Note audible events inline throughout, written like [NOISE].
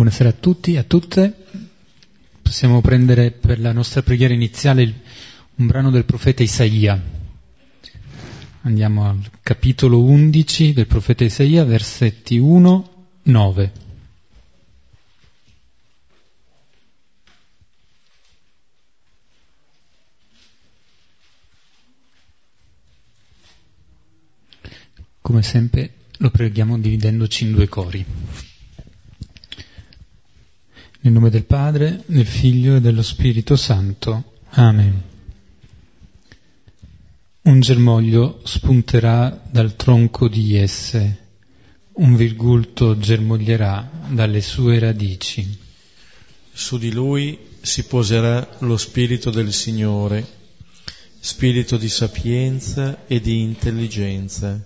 Buonasera a tutti e a tutte. Possiamo prendere per la nostra preghiera iniziale un brano del profeta Isaia. Andiamo al capitolo 11 del profeta Isaia, versetti 1-9. Come sempre lo preghiamo dividendoci in due cori. Nel nome del Padre, del Figlio e dello Spirito Santo. Amen. Un germoglio spunterà dal tronco di esse, un virgulto germoglierà dalle sue radici. Su di lui si poserà lo Spirito del Signore, spirito di sapienza e di intelligenza,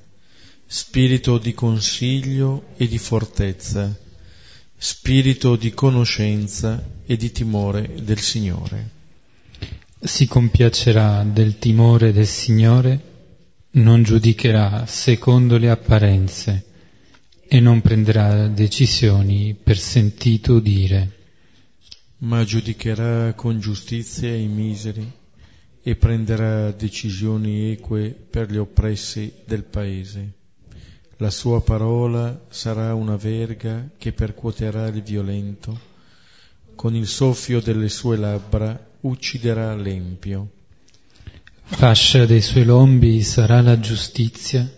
spirito di consiglio e di fortezza spirito di conoscenza e di timore del Signore. Si compiacerà del timore del Signore, non giudicherà secondo le apparenze e non prenderà decisioni per sentito dire. Ma giudicherà con giustizia i miseri e prenderà decisioni eque per gli oppressi del Paese. La sua parola sarà una verga che percuoterà il violento, con il soffio delle sue labbra ucciderà l'empio. Fascia dei suoi lombi sarà la giustizia,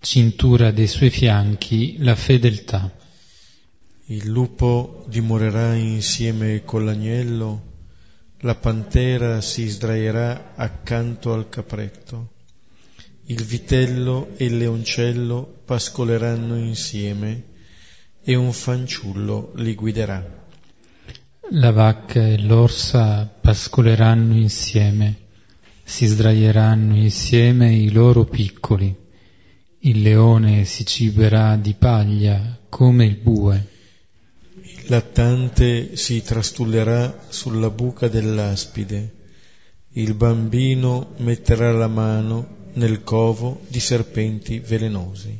cintura dei suoi fianchi la fedeltà. Il lupo dimorerà insieme con l'agnello, la pantera si sdraierà accanto al capretto. Il vitello e il leoncello pascoleranno insieme e un fanciullo li guiderà. La vacca e l'orsa pascoleranno insieme, si sdraieranno insieme i loro piccoli. Il leone si ciberà di paglia come il bue. Il lattante si trastullerà sulla buca dell'aspide. Il bambino metterà la mano nel covo di serpenti velenosi.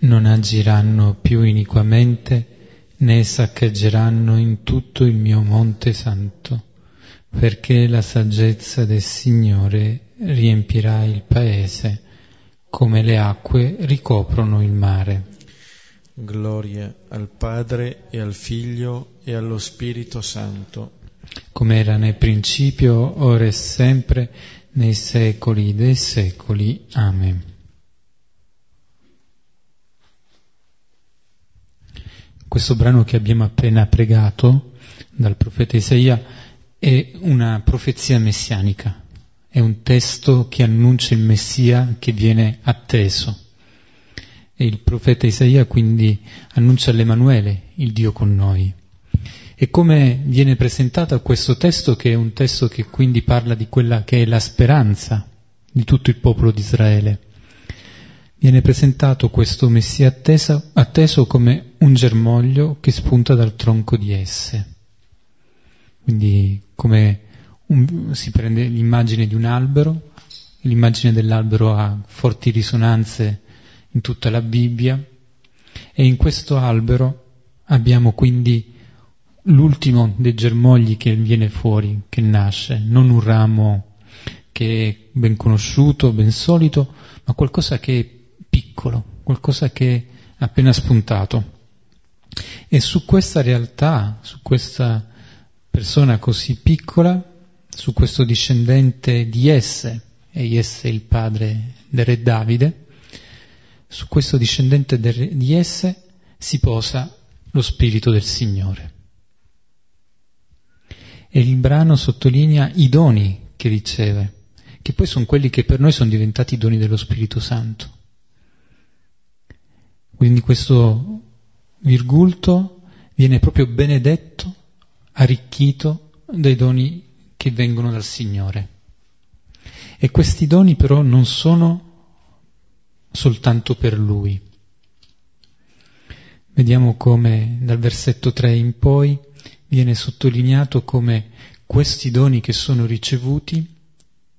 Non agiranno più iniquamente né saccheggeranno in tutto il mio monte santo, perché la saggezza del Signore riempirà il paese, come le acque ricoprono il mare. Gloria al Padre e al Figlio e allo Spirito Santo. Come era nel principio, ora e sempre, nei secoli dei secoli. Amen. Questo brano che abbiamo appena pregato dal profeta Isaia è una profezia messianica, è un testo che annuncia il Messia che viene atteso. E il profeta Isaia quindi annuncia l'Emanuele, il Dio con noi. E come viene presentato questo testo, che è un testo che quindi parla di quella che è la speranza di tutto il popolo di Israele. Viene presentato questo Messia atteso, atteso come un germoglio che spunta dal tronco di esse. Quindi come un, si prende l'immagine di un albero, l'immagine dell'albero ha forti risonanze in tutta la Bibbia, e in questo albero abbiamo quindi l'ultimo dei germogli che viene fuori, che nasce, non un ramo che è ben conosciuto, ben solito, ma qualcosa che è piccolo, qualcosa che è appena spuntato. E su questa realtà, su questa persona così piccola, su questo discendente di esse, e Jesse è il padre del re Davide, su questo discendente di esse si posa lo spirito del Signore e il brano sottolinea i doni che riceve, che poi sono quelli che per noi sono diventati i doni dello Spirito Santo. Quindi questo virgulto viene proprio benedetto, arricchito dai doni che vengono dal Signore. E questi doni però non sono soltanto per Lui. Vediamo come dal versetto 3 in poi viene sottolineato come questi doni che sono ricevuti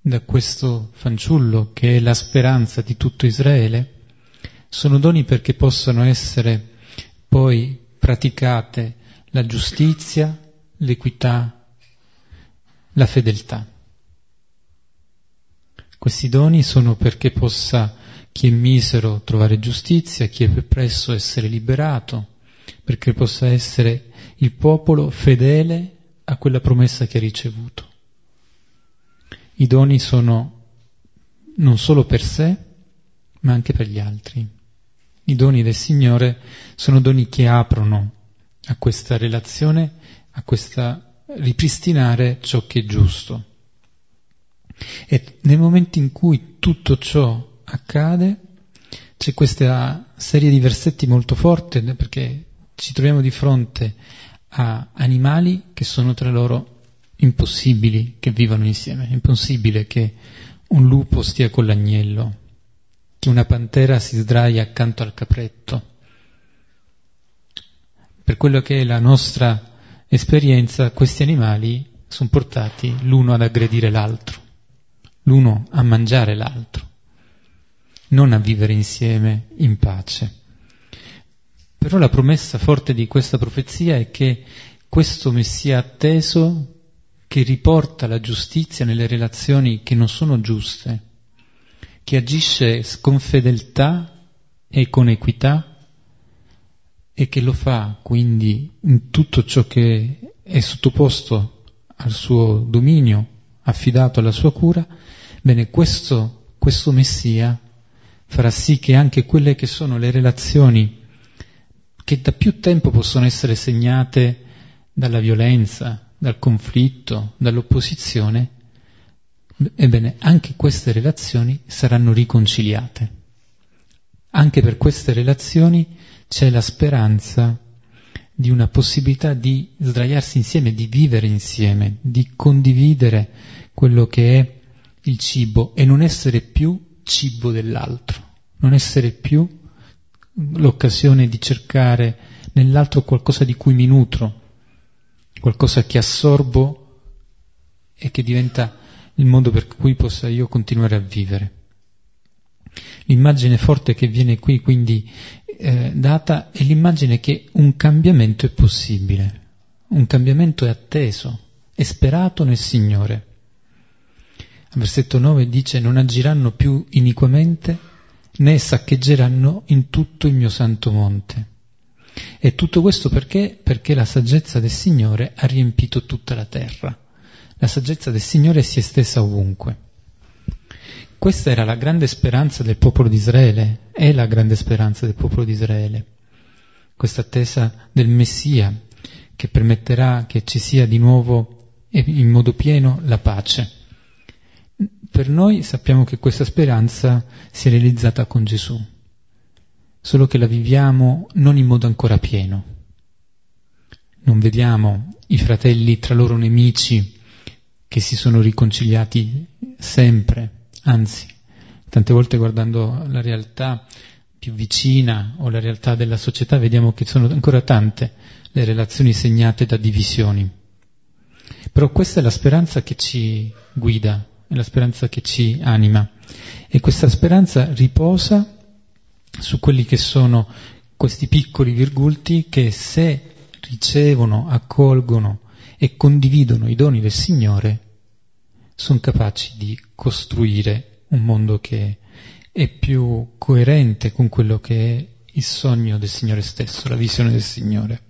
da questo fanciullo che è la speranza di tutto Israele, sono doni perché possano essere poi praticate la giustizia, l'equità, la fedeltà. Questi doni sono perché possa chi è misero trovare giustizia, chi è presso essere liberato, perché possa essere il popolo fedele a quella promessa che ha ricevuto. I doni sono non solo per sé, ma anche per gli altri. I doni del Signore sono doni che aprono a questa relazione, a questa ripristinare ciò che è giusto. E nel momento in cui tutto ciò accade, c'è questa serie di versetti molto forte, perché ci troviamo di fronte a animali che sono tra loro impossibili che vivano insieme, è impossibile che un lupo stia con l'agnello, che una pantera si sdraia accanto al capretto. Per quello che è la nostra esperienza, questi animali sono portati l'uno ad aggredire l'altro, l'uno a mangiare l'altro, non a vivere insieme in pace. Però la promessa forte di questa profezia è che questo Messia atteso che riporta la giustizia nelle relazioni che non sono giuste, che agisce con fedeltà e con equità e che lo fa quindi in tutto ciò che è sottoposto al suo dominio, affidato alla sua cura, bene, questo, questo Messia farà sì che anche quelle che sono le relazioni che da più tempo possono essere segnate dalla violenza, dal conflitto, dall'opposizione, ebbene anche queste relazioni saranno riconciliate. Anche per queste relazioni c'è la speranza di una possibilità di sdraiarsi insieme, di vivere insieme, di condividere quello che è il cibo e non essere più cibo dell'altro, non essere più l'occasione di cercare nell'altro qualcosa di cui mi nutro, qualcosa che assorbo e che diventa il modo per cui possa io continuare a vivere. L'immagine forte che viene qui quindi eh, data è l'immagine che un cambiamento è possibile, un cambiamento è atteso, è sperato nel Signore. Al versetto 9 dice non agiranno più iniquamente né saccheggeranno in tutto il mio santo monte. E tutto questo perché? Perché la saggezza del Signore ha riempito tutta la terra. La saggezza del Signore si è stesa ovunque. Questa era la grande speranza del popolo di Israele, è la grande speranza del popolo di Israele. Questa attesa del Messia che permetterà che ci sia di nuovo in modo pieno la pace. Per noi sappiamo che questa speranza si è realizzata con Gesù solo che la viviamo non in modo ancora pieno. Non vediamo i fratelli tra loro nemici che si sono riconciliati sempre, anzi, tante volte guardando la realtà più vicina o la realtà della società vediamo che sono ancora tante le relazioni segnate da divisioni. Però questa è la speranza che ci guida, è la speranza che ci anima e questa speranza riposa su quelli che sono questi piccoli virgulti che se ricevono, accolgono e condividono i doni del Signore, sono capaci di costruire un mondo che è più coerente con quello che è il sogno del Signore stesso, la visione del Signore.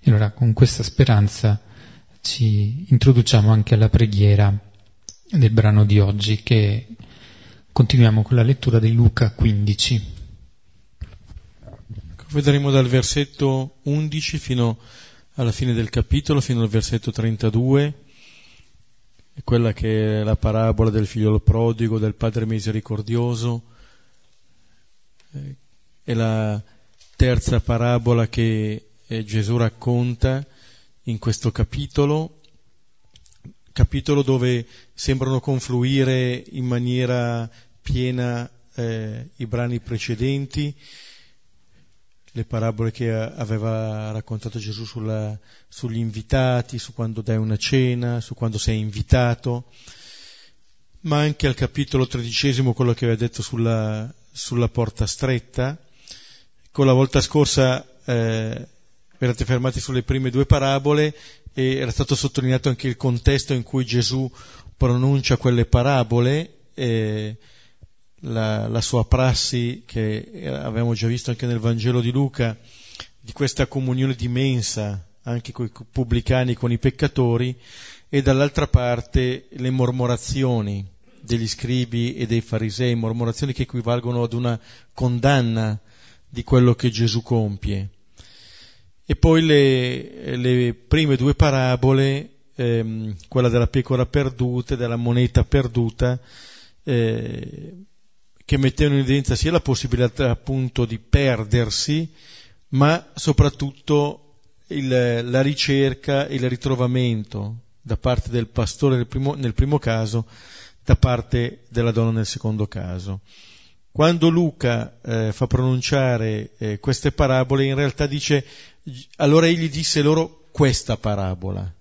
E allora con questa speranza ci introduciamo anche alla preghiera del brano di oggi che continuiamo con la lettura di Luca 15. Vedremo dal versetto 11 fino alla fine del capitolo, fino al versetto 32, quella che è la parabola del figliolo prodigo, del padre misericordioso, è la terza parabola che eh, Gesù racconta in questo capitolo, capitolo dove sembrano confluire in maniera piena eh, i brani precedenti, le parabole che aveva raccontato Gesù sulla, sugli invitati, su quando dai una cena, su quando sei invitato, ma anche al capitolo tredicesimo quello che aveva detto sulla, sulla porta stretta. Con la volta scorsa eh, eravate fermati sulle prime due parabole e era stato sottolineato anche il contesto in cui Gesù pronuncia quelle parabole, e la, la sua prassi che avevamo già visto anche nel Vangelo di Luca, di questa comunione di mensa anche con i pubblicani, con i peccatori, e dall'altra parte le mormorazioni degli scribi e dei farisei, mormorazioni che equivalgono ad una condanna di quello che Gesù compie. E poi le, le prime due parabole, ehm, quella della pecora perduta e della moneta perduta, eh, che mettevano in evidenza sia la possibilità appunto di perdersi, ma soprattutto il, la ricerca e il ritrovamento da parte del pastore nel primo, nel primo caso, da parte della donna nel secondo caso. Quando Luca eh, fa pronunciare eh, queste parabole, in realtà dice, allora egli disse loro questa parabola.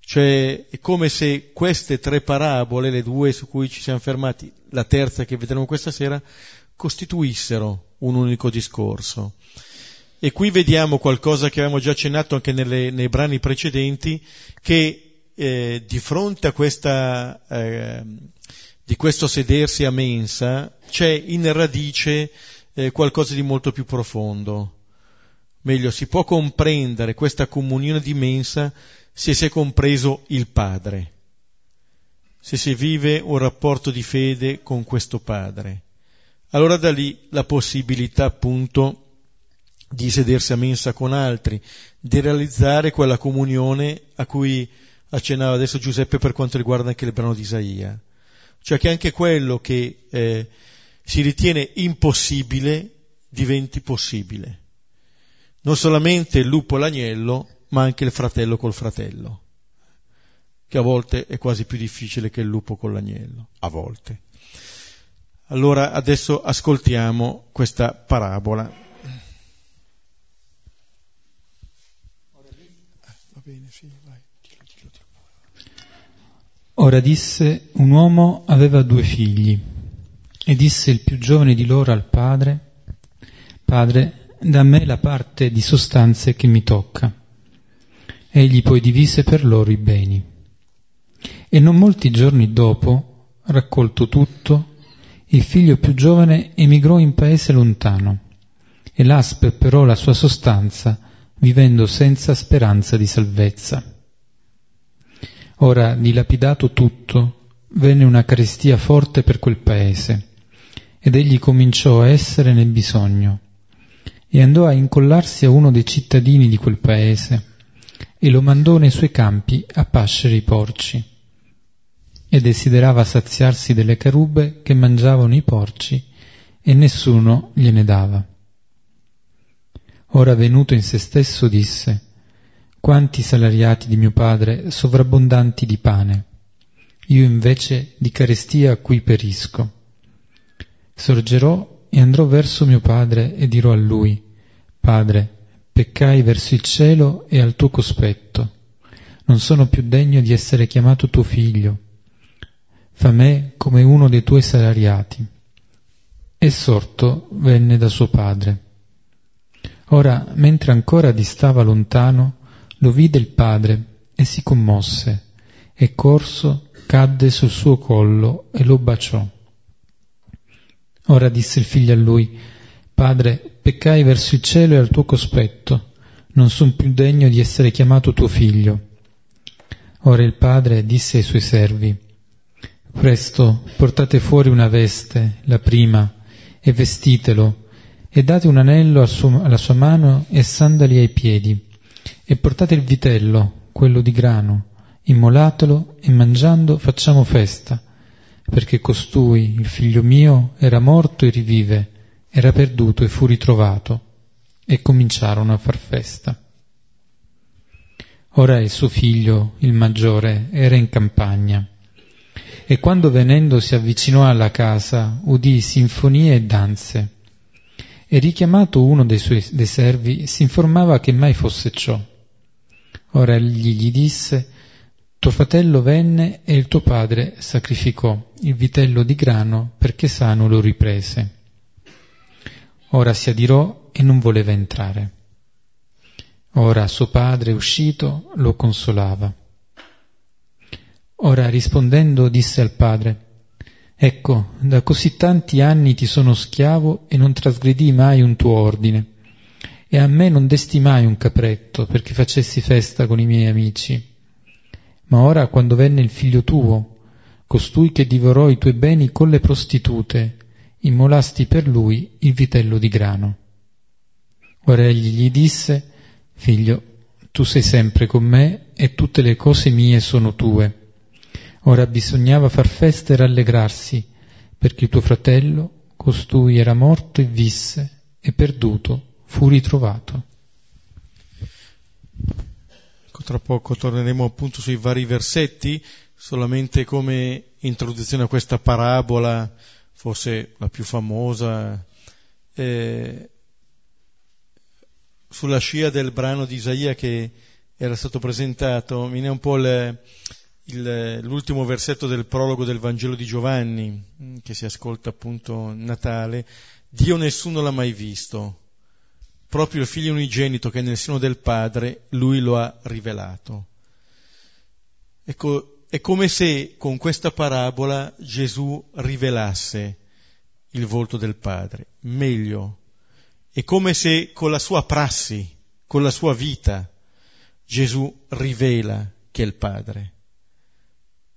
Cioè è come se queste tre parabole, le due su cui ci siamo fermati, la terza che vedremo questa sera, costituissero un unico discorso. E qui vediamo qualcosa che avevamo già accennato anche nelle, nei brani precedenti, che eh, di fronte a questa, eh, di questo sedersi a mensa c'è in radice eh, qualcosa di molto più profondo. Meglio, si può comprendere questa comunione di mensa se si è compreso il Padre, se si vive un rapporto di fede con questo Padre. Allora da lì la possibilità appunto di sedersi a mensa con altri, di realizzare quella comunione a cui accennava adesso Giuseppe per quanto riguarda anche il brano di Isaia. Cioè che anche quello che eh, si ritiene impossibile diventi possibile. Non solamente il lupo e l'agnello, ma anche il fratello col fratello, che a volte è quasi più difficile che il lupo con l'agnello, a volte. Allora adesso ascoltiamo questa parabola. Ora disse, un uomo aveva due figli e disse il più giovane di loro al padre, Padre, da me la parte di sostanze che mi tocca. Egli poi divise per loro i beni. E non molti giorni dopo, raccolto tutto, il figlio più giovane emigrò in paese lontano e là sperperò la sua sostanza vivendo senza speranza di salvezza. Ora, dilapidato tutto, venne una carestia forte per quel paese, ed egli cominciò a essere nel bisogno, e andò a incollarsi a uno dei cittadini di quel paese, e lo mandò nei suoi campi a pascere i porci, e desiderava saziarsi delle carube che mangiavano i porci, e nessuno gliene dava. Ora venuto in se stesso disse, quanti salariati di mio padre sovrabbondanti di pane, io invece di carestia qui perisco. Sorgerò e andrò verso mio padre e dirò a lui, Padre, peccai verso il cielo e al tuo cospetto, non sono più degno di essere chiamato tuo figlio, fa me come uno dei tuoi salariati. E sorto venne da suo padre. Ora, mentre ancora distava lontano, lo vide il padre e si commosse, e corso cadde sul suo collo e lo baciò. Ora disse il figlio a lui, Padre, peccai verso il cielo e al tuo cospetto, non son più degno di essere chiamato tuo figlio. Ora il padre disse ai suoi servi, Presto portate fuori una veste, la prima, e vestitelo, e date un anello alla sua mano e sandali ai piedi e portate il vitello, quello di grano, immolatelo e mangiando facciamo festa, perché costui, il figlio mio, era morto e rivive, era perduto e fu ritrovato, e cominciarono a far festa. Ora il suo figlio, il maggiore, era in campagna, e quando venendo si avvicinò alla casa, udì sinfonie e danze, e richiamato uno dei suoi dei servi, si informava che mai fosse ciò. Ora egli gli disse, tuo fratello venne e il tuo padre sacrificò il vitello di grano perché sano lo riprese. Ora si adirò e non voleva entrare. Ora suo padre uscito lo consolava. Ora rispondendo disse al padre, Ecco, da così tanti anni ti sono schiavo e non trasgredì mai un tuo ordine, e a me non desti mai un capretto perché facessi festa con i miei amici. Ma ora quando venne il figlio tuo, costui che divorò i tuoi beni con le prostitute, immolasti per lui il vitello di grano. Ora egli gli disse, Figlio, tu sei sempre con me e tutte le cose mie sono tue. Ora bisognava far festa e rallegrarsi, perché il tuo fratello, costui era morto e visse, e perduto fu ritrovato. Ecco, tra poco torneremo appunto sui vari versetti, solamente come introduzione a questa parabola, forse la più famosa, eh, sulla scia del brano di Isaia che era stato presentato, mi viene un po' il, il, l'ultimo versetto del prologo del Vangelo di Giovanni, mm, che si ascolta appunto Natale, Dio nessuno l'ha mai visto, proprio il figlio unigenito che è nel seno del Padre, lui lo ha rivelato. Ecco, è come se con questa parabola Gesù rivelasse il volto del Padre, meglio, è come se con la sua prassi, con la sua vita, Gesù rivela che è il Padre.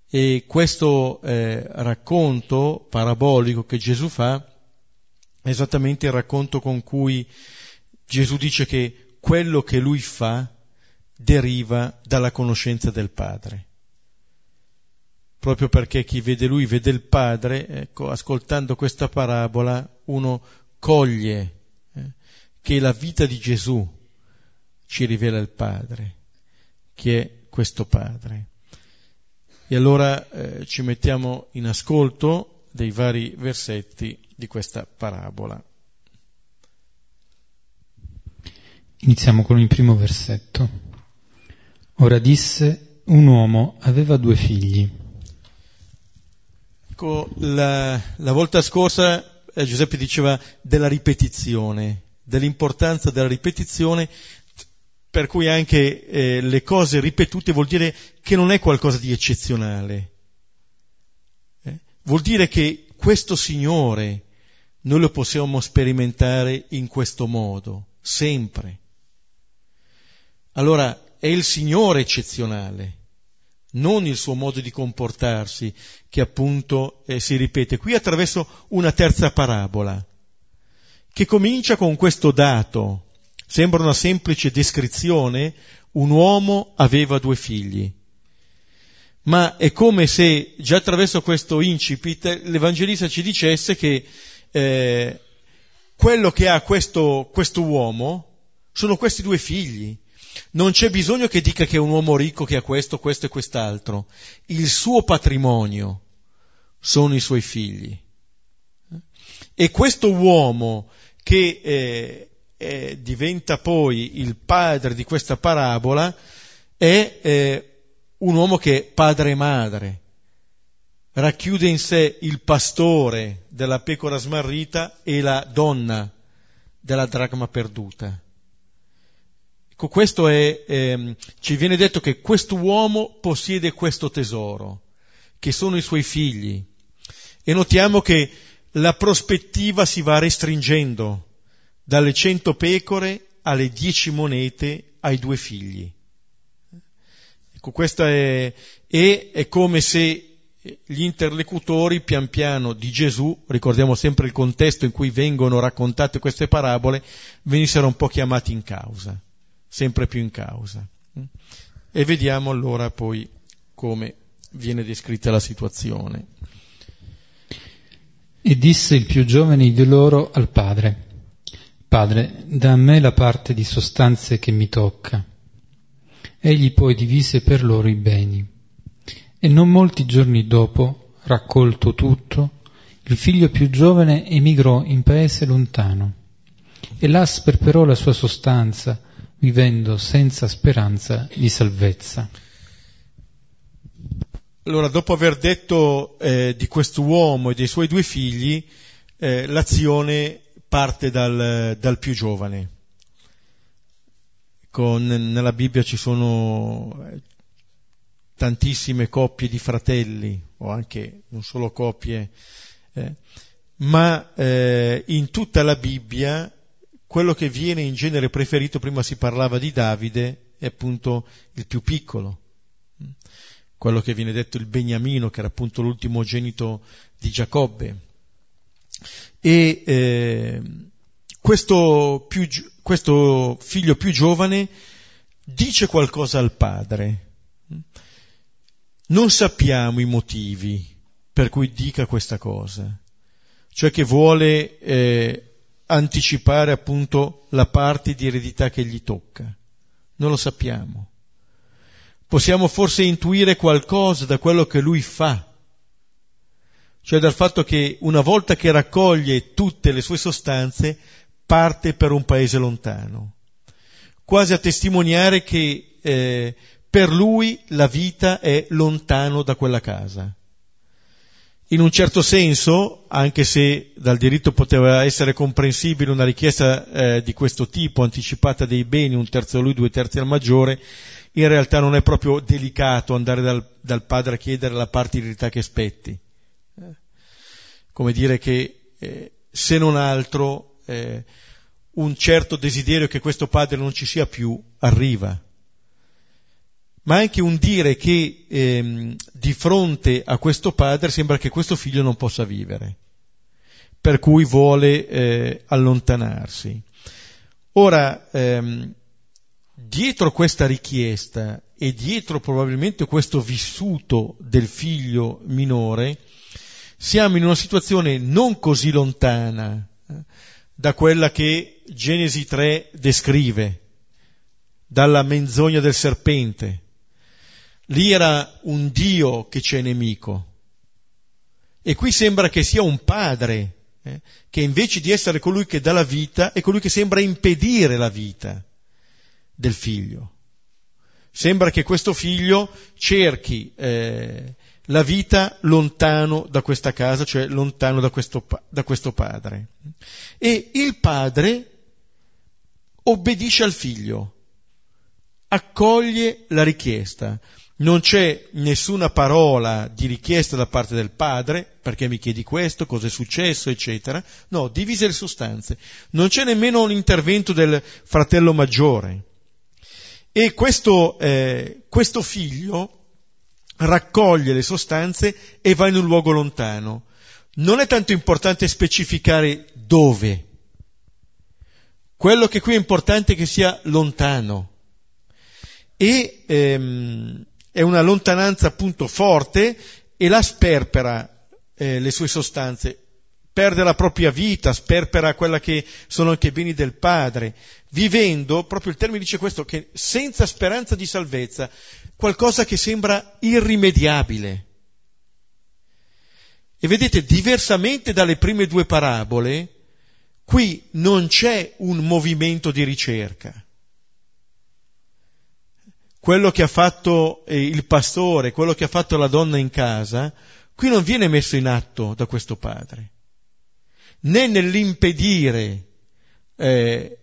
E questo eh, racconto parabolico che Gesù fa è esattamente il racconto con cui Gesù dice che quello che lui fa deriva dalla conoscenza del Padre. Proprio perché chi vede lui vede il Padre, ecco, ascoltando questa parabola uno coglie eh, che la vita di Gesù ci rivela il Padre, che è questo Padre. E allora eh, ci mettiamo in ascolto dei vari versetti di questa parabola. Iniziamo con il primo versetto. Ora disse, un uomo aveva due figli. Ecco, la, la volta scorsa eh, Giuseppe diceva della ripetizione, dell'importanza della ripetizione per cui anche eh, le cose ripetute vuol dire che non è qualcosa di eccezionale. Eh? Vuol dire che questo Signore noi lo possiamo sperimentare in questo modo, sempre. Allora è il Signore eccezionale, non il suo modo di comportarsi, che appunto eh, si ripete qui attraverso una terza parabola, che comincia con questo dato, Sembra una semplice descrizione, un uomo aveva due figli. Ma è come se già attraverso questo incipit l'Evangelista ci dicesse che eh, quello che ha questo, questo uomo sono questi due figli. Non c'è bisogno che dica che è un uomo ricco che ha questo, questo e quest'altro. Il suo patrimonio sono i suoi figli. E questo uomo che eh, eh, diventa poi il padre di questa parabola è eh, un uomo che è padre e madre, racchiude in sé il pastore della pecora smarrita e la donna della dracma perduta. Ecco, questo è, ehm, ci viene detto che questo uomo possiede questo tesoro, che sono i suoi figli. E notiamo che la prospettiva si va restringendo dalle cento pecore alle dieci monete ai due figli. Ecco, questa è, e è come se gli interlocutori pian piano di Gesù, ricordiamo sempre il contesto in cui vengono raccontate queste parabole, venissero un po' chiamati in causa, sempre più in causa. E vediamo allora poi come viene descritta la situazione. E disse il più giovane di loro al padre, Padre, da me la parte di sostanze che mi tocca. Egli poi divise per loro i beni. E non molti giorni dopo, raccolto tutto, il figlio più giovane emigrò in paese lontano e là sperperò la sua sostanza, vivendo senza speranza di salvezza. Allora, dopo aver detto eh, di quest'uomo e dei suoi due figli, eh, l'azione parte dal, dal più giovane. con, nella Bibbia ci sono eh, tantissime coppie di fratelli, o anche non solo coppie, eh, ma eh, in tutta la Bibbia quello che viene in genere preferito, prima si parlava di Davide, è appunto il più piccolo, quello che viene detto il Beniamino, che era appunto l'ultimo genito di Giacobbe. E eh, questo, più, questo figlio più giovane dice qualcosa al padre. Non sappiamo i motivi per cui dica questa cosa, cioè che vuole eh, anticipare appunto la parte di eredità che gli tocca. Non lo sappiamo. Possiamo forse intuire qualcosa da quello che lui fa, cioè dal fatto che una volta che raccoglie tutte le sue sostanze parte per un paese lontano, quasi a testimoniare che eh, per lui la vita è lontano da quella casa in un certo senso, anche se dal diritto poteva essere comprensibile una richiesta eh, di questo tipo, anticipata dei beni, un terzo a lui, due terzi al maggiore, in realtà non è proprio delicato andare dal, dal padre a chiedere la parte di eredità che spetti. Eh, come dire che, eh, se non altro, eh, un certo desiderio che questo padre non ci sia più arriva ma anche un dire che ehm, di fronte a questo padre sembra che questo figlio non possa vivere, per cui vuole eh, allontanarsi. Ora, ehm, dietro questa richiesta e dietro probabilmente questo vissuto del figlio minore, siamo in una situazione non così lontana eh, da quella che Genesi 3 descrive, dalla menzogna del serpente, Lì era un Dio che c'è nemico. E qui sembra che sia un padre, eh, che invece di essere colui che dà la vita, è colui che sembra impedire la vita del figlio. Sembra che questo figlio cerchi eh, la vita lontano da questa casa, cioè lontano da questo, da questo padre. E il padre obbedisce al figlio, accoglie la richiesta non c'è nessuna parola di richiesta da parte del padre, perché mi chiedi questo, cosa è successo, eccetera. No, divise le sostanze. Non c'è nemmeno un intervento del fratello maggiore. E questo, eh, questo figlio raccoglie le sostanze e va in un luogo lontano. Non è tanto importante specificare dove. Quello che qui è importante è che sia lontano. E ehm, è una lontananza appunto forte e la sperpera eh, le sue sostanze, perde la propria vita, sperpera quella che sono anche i beni del Padre, vivendo, proprio il termine dice questo, che senza speranza di salvezza, qualcosa che sembra irrimediabile. E vedete, diversamente dalle prime due parabole, qui non c'è un movimento di ricerca quello che ha fatto eh, il pastore, quello che ha fatto la donna in casa, qui non viene messo in atto da questo padre, né nell'impedire eh,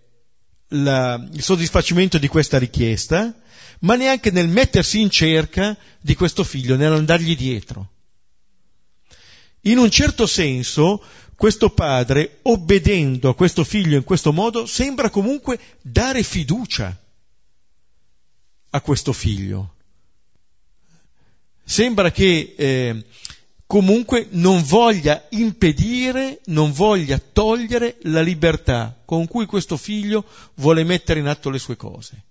la, il soddisfacimento di questa richiesta, ma neanche nel mettersi in cerca di questo figlio, nell'andargli dietro. In un certo senso, questo padre, obbedendo a questo figlio in questo modo, sembra comunque dare fiducia a questo figlio. Sembra che eh, comunque non voglia impedire, non voglia togliere la libertà con cui questo figlio vuole mettere in atto le sue cose.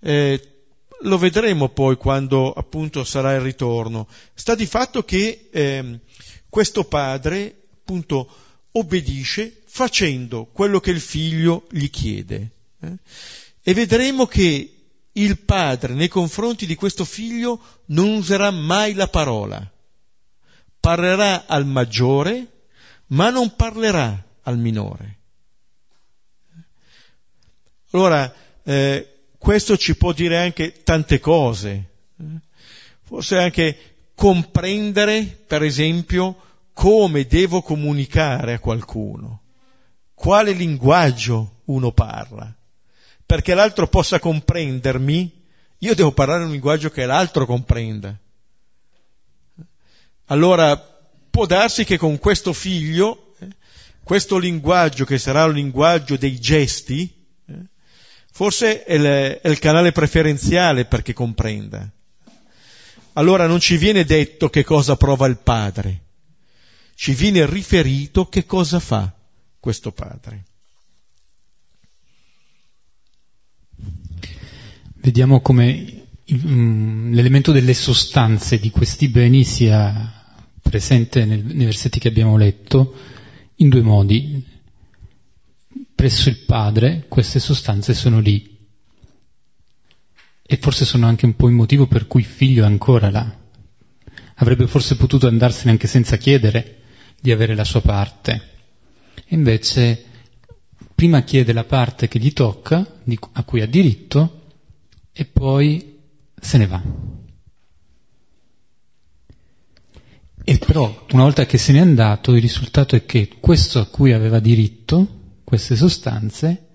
Eh, lo vedremo poi quando appunto sarà il ritorno. Sta di fatto che eh, questo padre appunto obbedisce facendo quello che il figlio gli chiede. Eh? E vedremo che il padre nei confronti di questo figlio non userà mai la parola. Parlerà al maggiore, ma non parlerà al minore. Allora, eh, questo ci può dire anche tante cose. Forse anche comprendere, per esempio, come devo comunicare a qualcuno, quale linguaggio uno parla perché l'altro possa comprendermi, io devo parlare un linguaggio che l'altro comprenda. Allora può darsi che con questo figlio, eh, questo linguaggio che sarà un linguaggio dei gesti, eh, forse è il, è il canale preferenziale perché comprenda. Allora non ci viene detto che cosa prova il padre, ci viene riferito che cosa fa questo padre. Vediamo come mm, l'elemento delle sostanze di questi beni sia presente nel, nei versetti che abbiamo letto in due modi. Presso il Padre queste sostanze sono lì e forse sono anche un po' il motivo per cui il figlio è ancora là. Avrebbe forse potuto andarsene anche senza chiedere di avere la sua parte. E invece prima chiede la parte che gli tocca, a cui ha diritto, e poi se ne va. E però, una volta che se n'è andato, il risultato è che questo a cui aveva diritto, queste sostanze,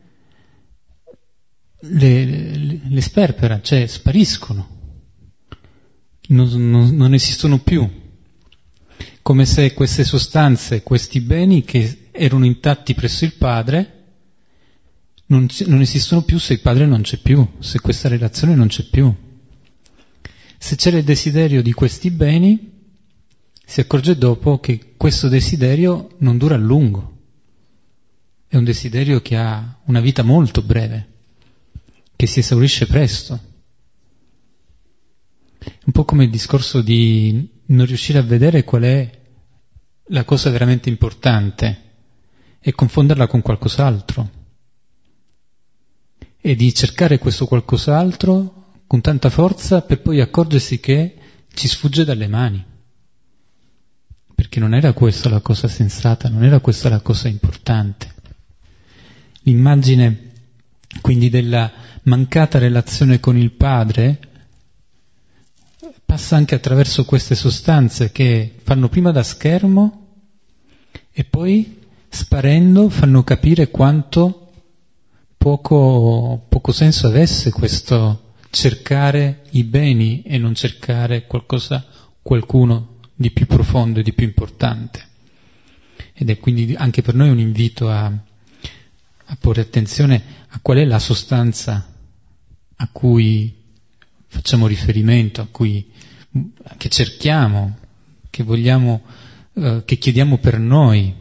le, le, le sperpera, cioè spariscono, non, non, non esistono più, come se queste sostanze, questi beni che erano intatti presso il padre, non, non esistono più se il padre non c'è più, se questa relazione non c'è più. Se c'era il desiderio di questi beni, si accorge dopo che questo desiderio non dura a lungo, è un desiderio che ha una vita molto breve, che si esaurisce presto. Un po' come il discorso di non riuscire a vedere qual è la cosa veramente importante e confonderla con qualcos'altro e di cercare questo qualcos'altro con tanta forza per poi accorgersi che ci sfugge dalle mani. Perché non era questa la cosa sensata, non era questa la cosa importante. L'immagine quindi della mancata relazione con il padre passa anche attraverso queste sostanze che fanno prima da schermo e poi sparendo fanno capire quanto poco, poco senso avesse questo cercare i beni e non cercare qualcosa, qualcuno di più profondo e di più importante. Ed è quindi anche per noi un invito a, a porre attenzione a qual è la sostanza a cui facciamo riferimento, a cui che cerchiamo, che vogliamo, eh, che chiediamo per noi,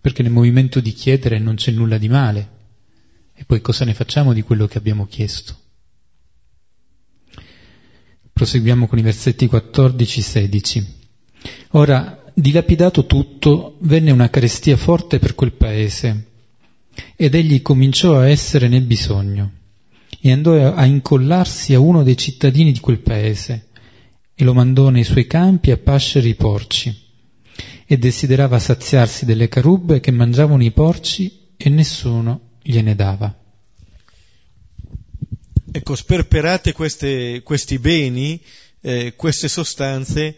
perché nel movimento di chiedere non c'è nulla di male. E poi cosa ne facciamo di quello che abbiamo chiesto? Proseguiamo con i versetti 14-16. Ora, dilapidato tutto, venne una carestia forte per quel paese, ed egli cominciò a essere nel bisogno, e andò a incollarsi a uno dei cittadini di quel paese, e lo mandò nei suoi campi a pascere i porci, e desiderava saziarsi delle carubbe che mangiavano i porci, e nessuno gliene dava. Ecco, sperperate queste, questi beni, eh, queste sostanze,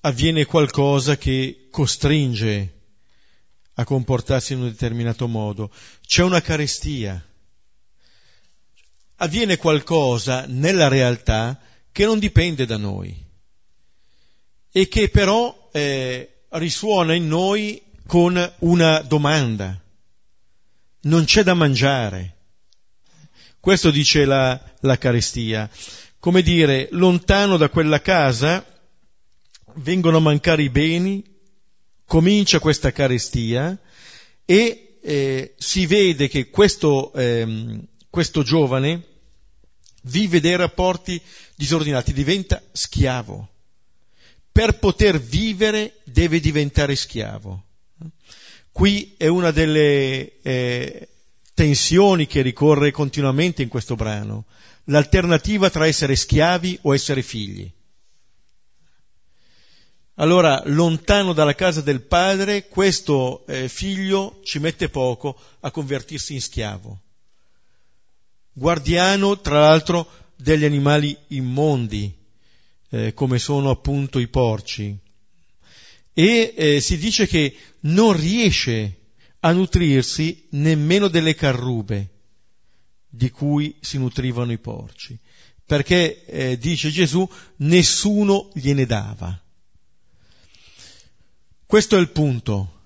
avviene qualcosa che costringe a comportarsi in un determinato modo. C'è una carestia. Avviene qualcosa nella realtà che non dipende da noi e che però eh, risuona in noi con una domanda non c'è da mangiare. Questo dice la, la carestia. Come dire, lontano da quella casa vengono a mancare i beni, comincia questa carestia e eh, si vede che questo, eh, questo giovane vive dei rapporti disordinati, diventa schiavo. Per poter vivere deve diventare schiavo. Qui è una delle eh, tensioni che ricorre continuamente in questo brano, l'alternativa tra essere schiavi o essere figli. Allora, lontano dalla casa del padre, questo eh, figlio ci mette poco a convertirsi in schiavo. Guardiano, tra l'altro, degli animali immondi, eh, come sono appunto i porci, e eh, si dice che non riesce a nutrirsi nemmeno delle carrube di cui si nutrivano i porci. Perché, eh, dice Gesù, nessuno gliene dava. Questo è il punto.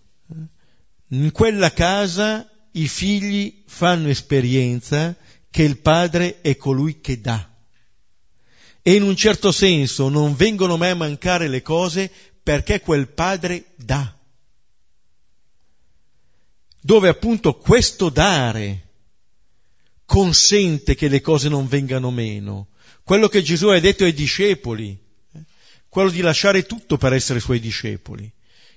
In quella casa i figli fanno esperienza che il padre è colui che dà. E in un certo senso non vengono mai a mancare le cose perché quel padre dà. Dove appunto questo dare consente che le cose non vengano meno. Quello che Gesù ha detto ai discepoli, eh, quello di lasciare tutto per essere suoi discepoli.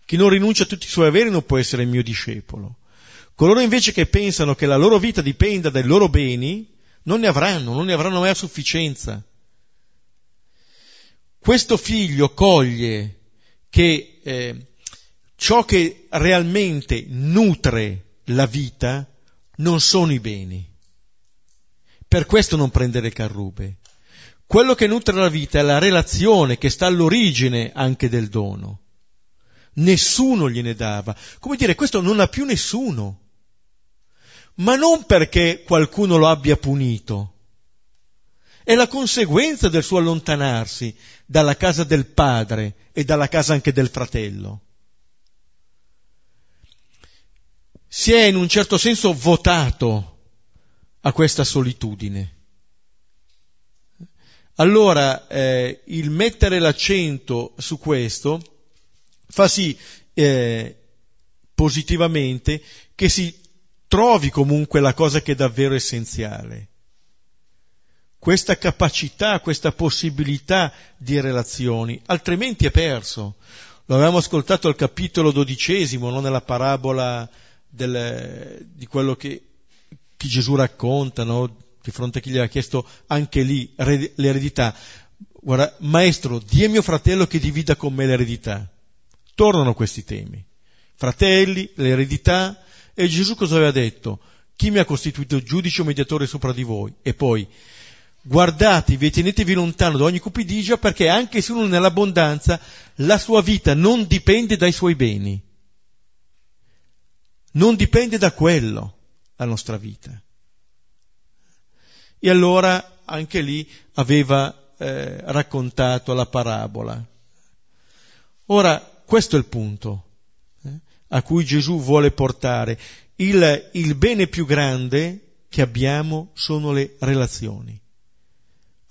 Chi non rinuncia a tutti i suoi averi non può essere il mio discepolo. Coloro invece che pensano che la loro vita dipenda dai loro beni, non ne avranno, non ne avranno mai a sufficienza. Questo figlio coglie che eh, ciò che realmente nutre la vita non sono i beni. Per questo non prendere carrube. Quello che nutre la vita è la relazione che sta all'origine anche del dono. Nessuno gliene dava. Come dire, questo non ha più nessuno ma non perché qualcuno lo abbia punito. È la conseguenza del suo allontanarsi dalla casa del padre e dalla casa anche del fratello. Si è in un certo senso votato a questa solitudine. Allora eh, il mettere l'accento su questo fa sì eh, positivamente che si trovi comunque la cosa che è davvero essenziale. Questa capacità, questa possibilità di relazioni, altrimenti è perso. Lo avevamo ascoltato al capitolo dodicesimo, non nella parabola del, di quello che, che Gesù racconta, no? di fronte a chi gli aveva chiesto anche lì l'eredità. Guarda, maestro, di mio fratello che divida con me l'eredità. Tornano questi temi. Fratelli, l'eredità, e Gesù cosa aveva detto? Chi mi ha costituito giudice o mediatore sopra di voi? E poi, guardatevi e tenetevi lontano da ogni cupidigia perché anche se uno nell'abbondanza, la sua vita non dipende dai suoi beni. Non dipende da quello la nostra vita. E allora anche lì aveva eh, raccontato la parabola. Ora, questo è il punto a cui Gesù vuole portare. Il, il bene più grande che abbiamo sono le relazioni,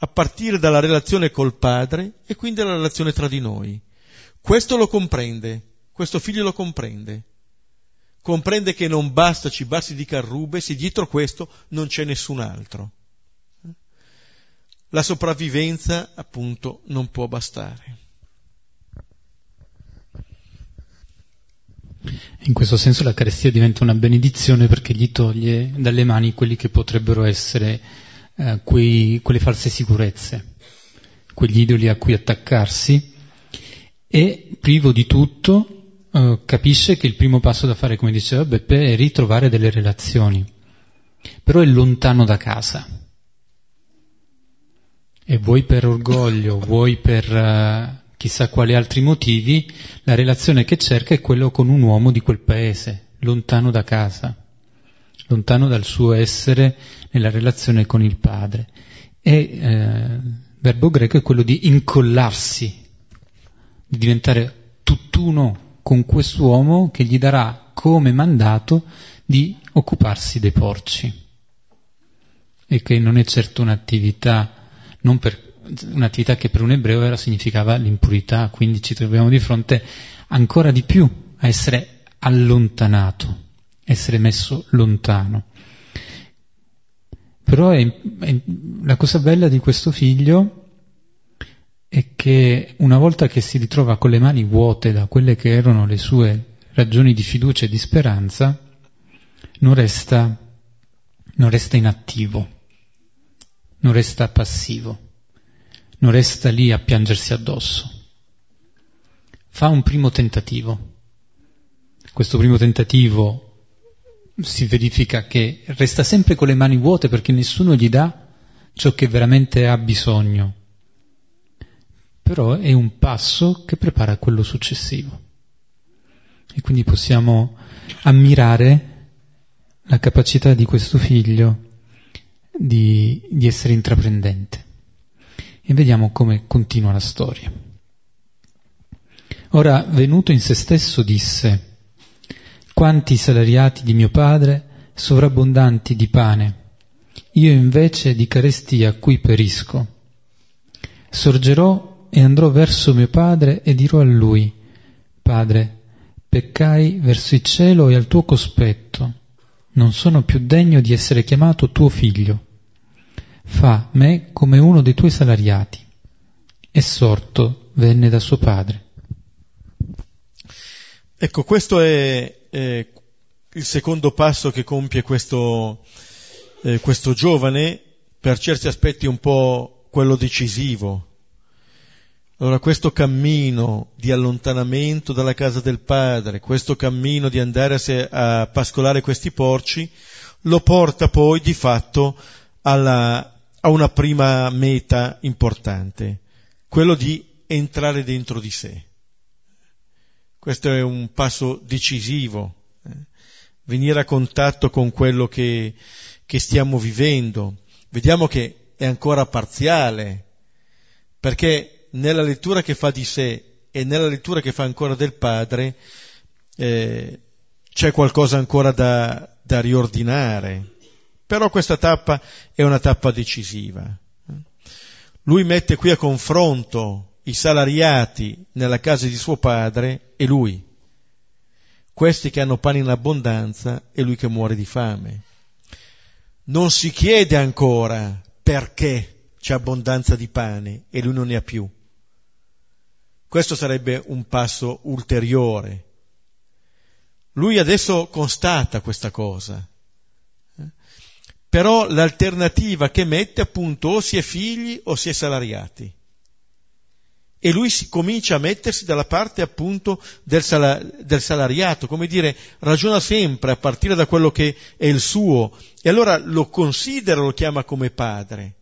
a partire dalla relazione col Padre e quindi dalla relazione tra di noi. Questo lo comprende, questo figlio lo comprende. Comprende che non basta cibarsi di carrube se dietro questo non c'è nessun altro. La sopravvivenza, appunto, non può bastare. In questo senso la carestia diventa una benedizione perché gli toglie dalle mani quelli che potrebbero essere eh, quei, quelle false sicurezze, quegli idoli a cui attaccarsi e privo di tutto eh, capisce che il primo passo da fare, come diceva Beppe, è ritrovare delle relazioni, però è lontano da casa. E vuoi per orgoglio, [COUGHS] vuoi per... Uh, chissà quali altri motivi, la relazione che cerca è quella con un uomo di quel paese, lontano da casa, lontano dal suo essere nella relazione con il padre. E eh, verbo greco è quello di incollarsi, di diventare tutt'uno con quest'uomo che gli darà come mandato di occuparsi dei porci. E che non è certo un'attività per un'attività che per un ebreo era, significava l'impurità, quindi ci troviamo di fronte ancora di più a essere allontanato, essere messo lontano. Però è, è, la cosa bella di questo figlio è che una volta che si ritrova con le mani vuote da quelle che erano le sue ragioni di fiducia e di speranza, non resta, non resta inattivo, non resta passivo non resta lì a piangersi addosso. Fa un primo tentativo. Questo primo tentativo si verifica che resta sempre con le mani vuote perché nessuno gli dà ciò che veramente ha bisogno. Però è un passo che prepara quello successivo. E quindi possiamo ammirare la capacità di questo figlio di, di essere intraprendente. E vediamo come continua la storia. Ora, venuto in se stesso, disse, quanti salariati di mio padre, sovrabbondanti di pane, io invece di carestia qui perisco. Sorgerò e andrò verso mio padre e dirò a lui, Padre, peccai verso il cielo e al tuo cospetto, non sono più degno di essere chiamato tuo figlio fa me come uno dei tuoi salariati. E sorto venne da suo padre. Ecco, questo è, è il secondo passo che compie questo, eh, questo giovane, per certi aspetti un po' quello decisivo. Allora questo cammino di allontanamento dalla casa del padre, questo cammino di andare a, se, a pascolare questi porci, lo porta poi di fatto alla, a una prima meta importante, quello di entrare dentro di sé. Questo è un passo decisivo, eh? venire a contatto con quello che, che stiamo vivendo. Vediamo che è ancora parziale, perché nella lettura che fa di sé e nella lettura che fa ancora del Padre eh, c'è qualcosa ancora da, da riordinare. Però questa tappa è una tappa decisiva. Lui mette qui a confronto i salariati nella casa di suo padre e lui. Questi che hanno pane in abbondanza e lui che muore di fame. Non si chiede ancora perché c'è abbondanza di pane e lui non ne ha più. Questo sarebbe un passo ulteriore. Lui adesso constata questa cosa però l'alternativa che mette appunto o si è figli o si è salariati. E lui si comincia a mettersi dalla parte appunto del, sal- del salariato, come dire, ragiona sempre a partire da quello che è il suo, e allora lo considera, lo chiama come padre.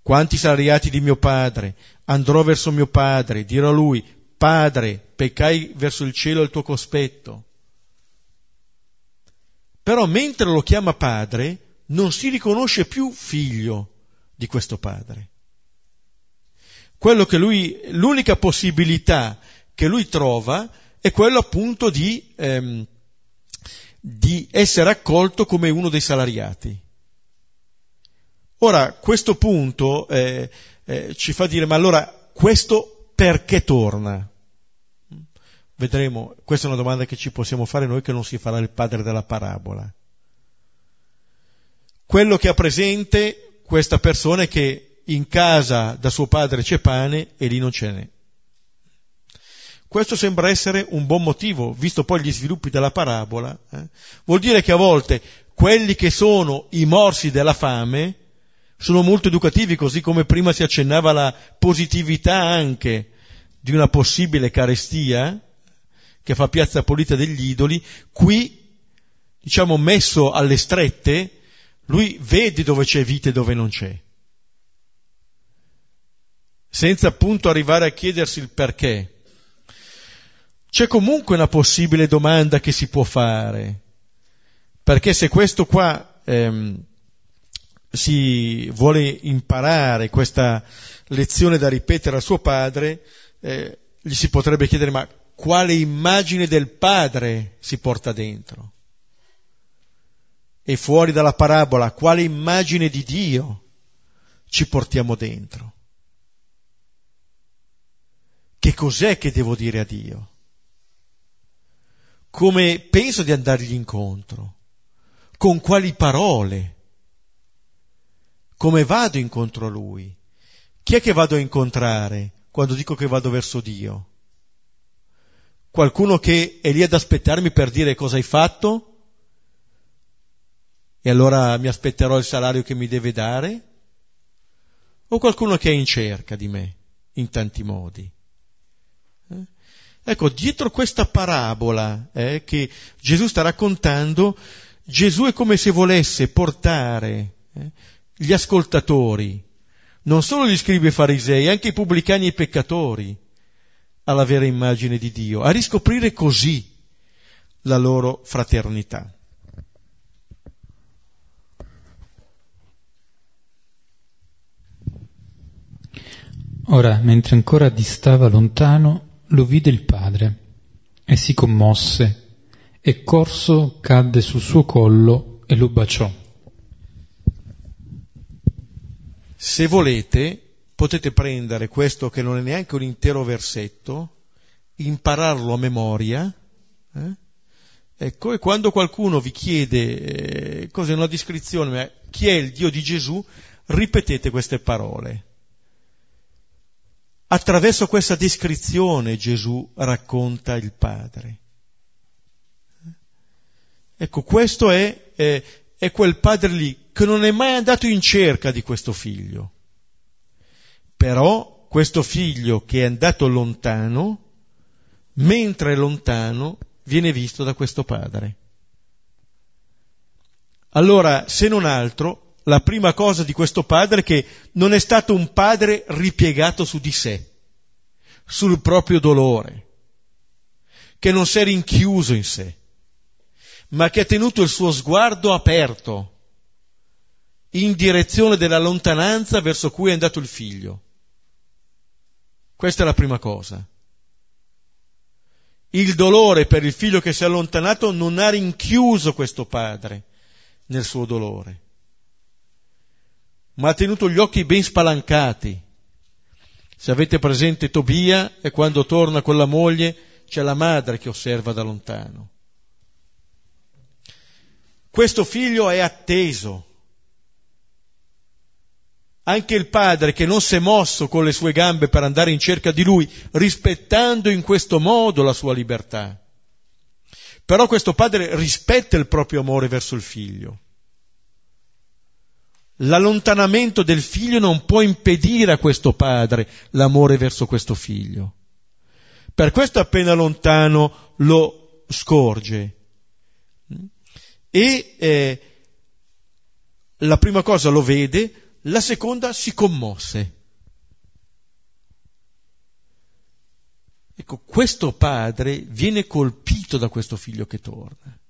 Quanti salariati di mio padre? Andrò verso mio padre, dirò a lui, padre, peccai verso il cielo il tuo cospetto. Però mentre lo chiama padre, non si riconosce più figlio di questo padre. Quello che lui, l'unica possibilità che lui trova è quello appunto di, ehm, di essere accolto come uno dei salariati. Ora, questo punto eh, eh, ci fa dire, ma allora questo perché torna? Vedremo, questa è una domanda che ci possiamo fare noi che non si farà il padre della parabola. Quello che ha presente questa persona è che in casa da suo padre c'è pane e lì non ce n'è. Questo sembra essere un buon motivo, visto poi gli sviluppi della parabola. Eh? Vuol dire che a volte quelli che sono i morsi della fame sono molto educativi, così come prima si accennava alla positività anche di una possibile carestia, che fa piazza pulita degli idoli, qui, diciamo, messo alle strette, lui vede dove c'è vita e dove non c'è. Senza appunto arrivare a chiedersi il perché. C'è comunque una possibile domanda che si può fare. Perché se questo qua ehm, si vuole imparare questa lezione da ripetere a suo padre, eh, gli si potrebbe chiedere ma quale immagine del Padre si porta dentro. E fuori dalla parabola, quale immagine di Dio ci portiamo dentro. Che cos'è che devo dire a Dio? Come penso di andargli incontro? Con quali parole? Come vado incontro a Lui? Chi è che vado a incontrare quando dico che vado verso Dio? Qualcuno che è lì ad aspettarmi per dire cosa hai fatto? E allora mi aspetterò il salario che mi deve dare? O qualcuno che è in cerca di me, in tanti modi? Ecco, dietro questa parabola eh, che Gesù sta raccontando, Gesù è come se volesse portare eh, gli ascoltatori, non solo gli scribi e farisei, anche i pubblicani e i peccatori, alla vera immagine di Dio, a riscoprire così la loro fraternità. Ora, mentre ancora distava lontano, lo vide il padre e si commosse e corso cadde sul suo collo e lo baciò. Se volete, potete prendere questo che non è neanche un intero versetto, impararlo a memoria, eh? ecco, e quando qualcuno vi chiede eh, cos'è una descrizione, chi è il Dio di Gesù, ripetete queste parole. Attraverso questa descrizione Gesù racconta il Padre. Ecco, questo è, è, è quel padre lì che non è mai andato in cerca di questo figlio. Però questo figlio che è andato lontano, mentre è lontano, viene visto da questo padre. Allora, se non altro, la prima cosa di questo padre è che non è stato un padre ripiegato su di sé, sul proprio dolore, che non si è rinchiuso in sé, ma che ha tenuto il suo sguardo aperto in direzione della lontananza verso cui è andato il figlio. Questa è la prima cosa. Il dolore per il figlio che si è allontanato non ha rinchiuso questo padre nel suo dolore ma ha tenuto gli occhi ben spalancati. Se avete presente Tobia e quando torna con la moglie c'è la madre che osserva da lontano. Questo figlio è atteso. Anche il padre che non si è mosso con le sue gambe per andare in cerca di lui, rispettando in questo modo la sua libertà. Però questo padre rispetta il proprio amore verso il figlio l'allontanamento del figlio non può impedire a questo padre l'amore verso questo figlio. Per questo appena lontano lo scorge. E eh, la prima cosa lo vede, la seconda si commosse. Ecco, questo padre viene colpito da questo figlio che torna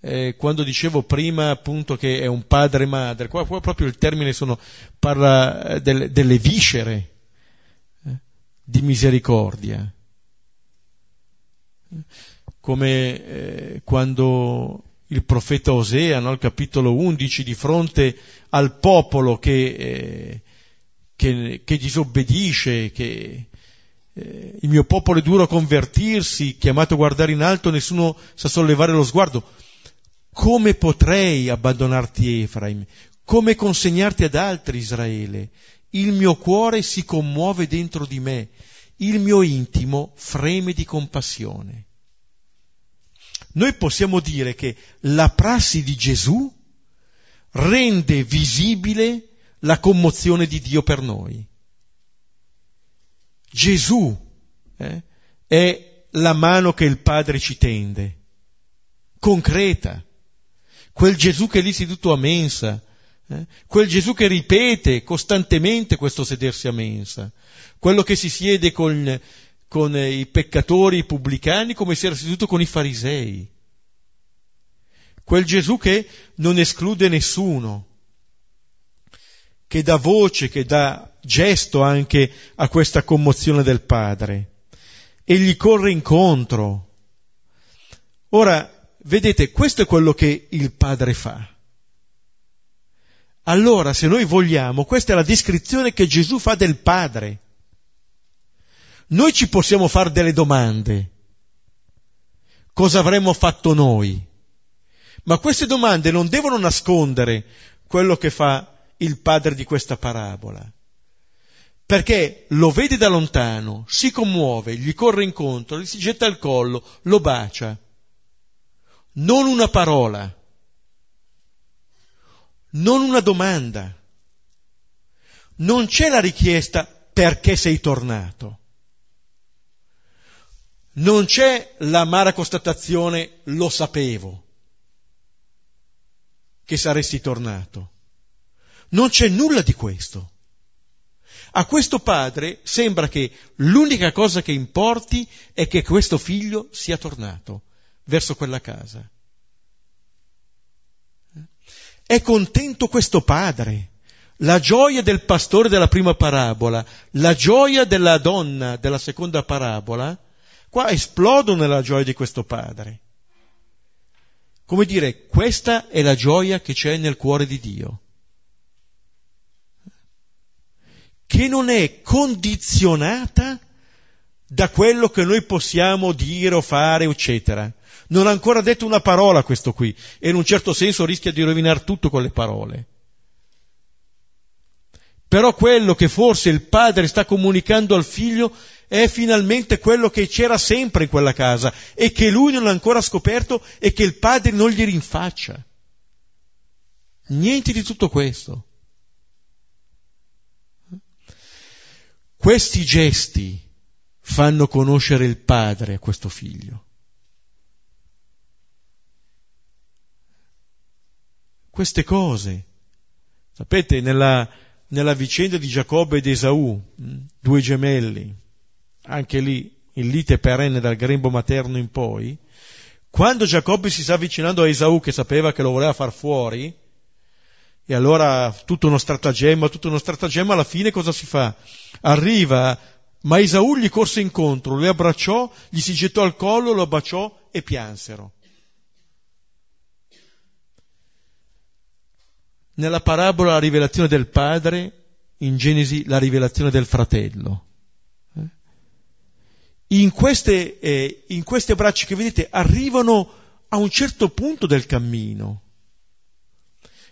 eh, quando dicevo prima appunto che è un padre madre, qua, qua proprio il termine sono, parla eh, del, delle viscere eh, di misericordia. Come eh, quando il profeta Osea, no, capitolo 11, di fronte al popolo che, eh, che, che disobbedisce, che eh, il mio popolo è duro a convertirsi, chiamato a guardare in alto, nessuno sa sollevare lo sguardo come potrei abbandonarti Efraim? Come consegnarti ad altri Israele? Il mio cuore si commuove dentro di me, il mio intimo freme di compassione. Noi possiamo dire che la prassi di Gesù rende visibile la commozione di Dio per noi. Gesù eh, è la mano che il Padre ci tende, concreta quel Gesù che lì seduto a mensa, eh? quel Gesù che ripete costantemente questo sedersi a mensa, quello che si siede con, con i peccatori, i pubblicani, come si era seduto con i farisei, quel Gesù che non esclude nessuno, che dà voce, che dà gesto anche a questa commozione del Padre e gli corre incontro. Ora, Vedete, questo è quello che il Padre fa. Allora, se noi vogliamo, questa è la descrizione che Gesù fa del Padre. Noi ci possiamo fare delle domande. Cosa avremmo fatto noi? Ma queste domande non devono nascondere quello che fa il padre di questa parabola. Perché lo vede da lontano, si commuove, gli corre incontro, gli si getta al collo, lo bacia non una parola, non una domanda, non c'è la richiesta perché sei tornato, non c'è l'amara constatazione lo sapevo che saresti tornato, non c'è nulla di questo. A questo padre sembra che l'unica cosa che importi è che questo figlio sia tornato verso quella casa. È contento questo padre, la gioia del pastore della prima parabola, la gioia della donna della seconda parabola, qua esplodono nella gioia di questo padre. Come dire, questa è la gioia che c'è nel cuore di Dio, che non è condizionata da quello che noi possiamo dire o fare, eccetera. Non ha ancora detto una parola questo qui, e in un certo senso rischia di rovinare tutto con le parole. Però quello che forse il padre sta comunicando al figlio è finalmente quello che c'era sempre in quella casa e che lui non ha ancora scoperto e che il padre non gli rinfaccia. Niente di tutto questo. Questi gesti fanno conoscere il padre a questo figlio. Queste cose. Sapete, nella, nella vicenda di Giacobbe ed Esaù, due gemelli, anche lì in lite perenne dal grembo materno in poi, quando Giacobbe si sta avvicinando a Esaù che sapeva che lo voleva far fuori, e allora tutto uno stratagemma, tutto uno stratagemma, alla fine cosa si fa? Arriva ma Esaù gli corse incontro, lo abbracciò, gli si gettò al collo, lo baciò e piansero. Nella parabola la rivelazione del padre, in Genesi la rivelazione del fratello. Eh? In queste, eh, in queste braccia che vedete arrivano a un certo punto del cammino.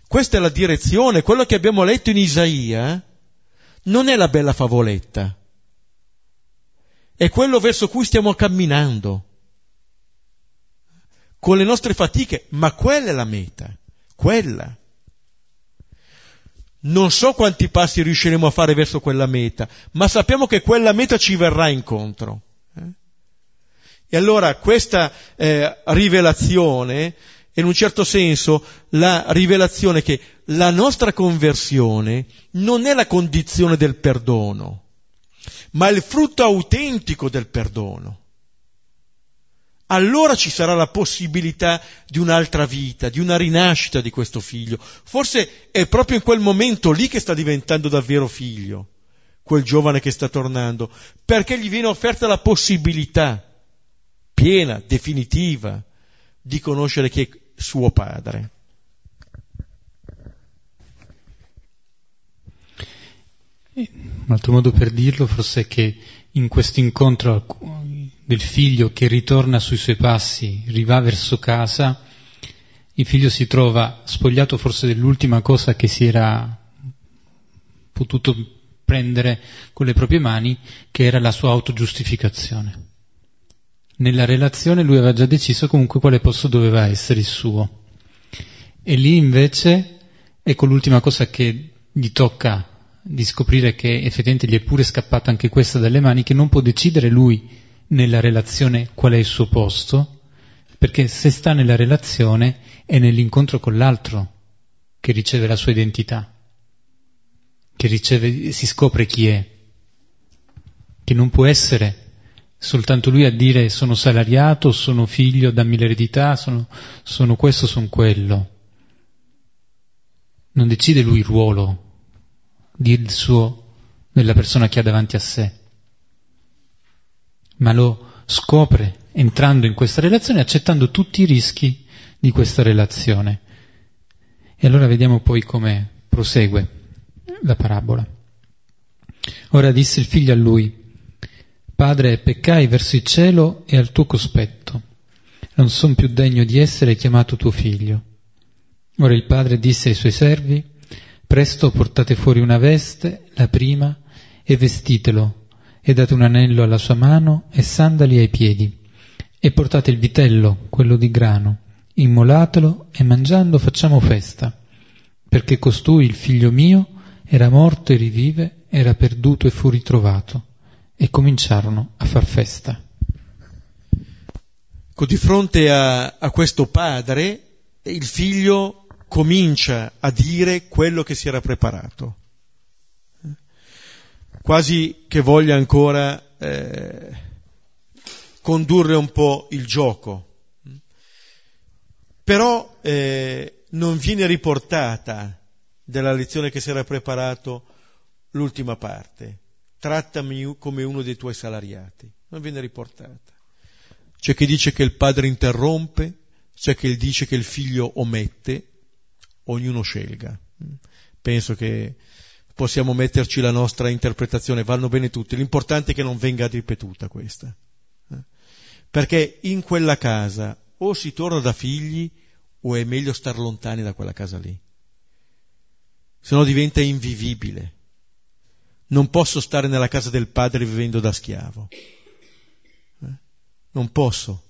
Questa è la direzione, quello che abbiamo letto in Isaia non è la bella favoletta è quello verso cui stiamo camminando, con le nostre fatiche, ma quella è la meta, quella. Non so quanti passi riusciremo a fare verso quella meta, ma sappiamo che quella meta ci verrà incontro. Eh? E allora questa eh, rivelazione è in un certo senso la rivelazione che la nostra conversione non è la condizione del perdono, ma il frutto autentico del perdono. Allora ci sarà la possibilità di un'altra vita, di una rinascita di questo figlio. Forse è proprio in quel momento lì che sta diventando davvero figlio, quel giovane che sta tornando, perché gli viene offerta la possibilità piena, definitiva, di conoscere chi è suo padre. Un altro modo per dirlo forse è che in questo incontro del figlio che ritorna sui suoi passi, riva verso casa, il figlio si trova spogliato forse dell'ultima cosa che si era potuto prendere con le proprie mani, che era la sua autogiustificazione. Nella relazione lui aveva già deciso comunque quale posto doveva essere il suo. E lì invece, ecco l'ultima cosa che gli tocca di scoprire che effettivamente gli è pure scappata anche questa dalle mani, che non può decidere lui nella relazione qual è il suo posto, perché se sta nella relazione è nell'incontro con l'altro che riceve la sua identità, che riceve, si scopre chi è, che non può essere soltanto lui a dire sono salariato, sono figlio, dammi l'eredità, sono, sono questo, sono quello. Non decide lui il ruolo del suo, della persona che ha davanti a sé, ma lo scopre entrando in questa relazione, accettando tutti i rischi di questa relazione. E allora vediamo poi come prosegue la parabola. Ora disse il figlio a lui, Padre, peccai verso il cielo e al tuo cospetto. Non son più degno di essere chiamato tuo figlio. Ora il padre disse ai suoi servi, Presto portate fuori una veste, la prima, e vestitelo, e date un anello alla sua mano e sandali ai piedi. E portate il vitello, quello di grano, immolatelo e mangiando facciamo festa, perché costui, il figlio mio, era morto e rivive, era perduto e fu ritrovato. E cominciarono a far festa. Di fronte a, a questo padre, il figlio comincia a dire quello che si era preparato, quasi che voglia ancora eh, condurre un po' il gioco. Però eh, non viene riportata della lezione che si era preparato l'ultima parte. Trattami come uno dei tuoi salariati. Non viene riportata. C'è chi dice che il padre interrompe, c'è chi dice che il figlio omette, ognuno scelga. Penso che possiamo metterci la nostra interpretazione, vanno bene tutti, l'importante è che non venga ripetuta questa. Perché in quella casa o si torna da figli o è meglio star lontani da quella casa lì. Se no diventa invivibile. Non posso stare nella casa del padre vivendo da schiavo. Eh? Non posso.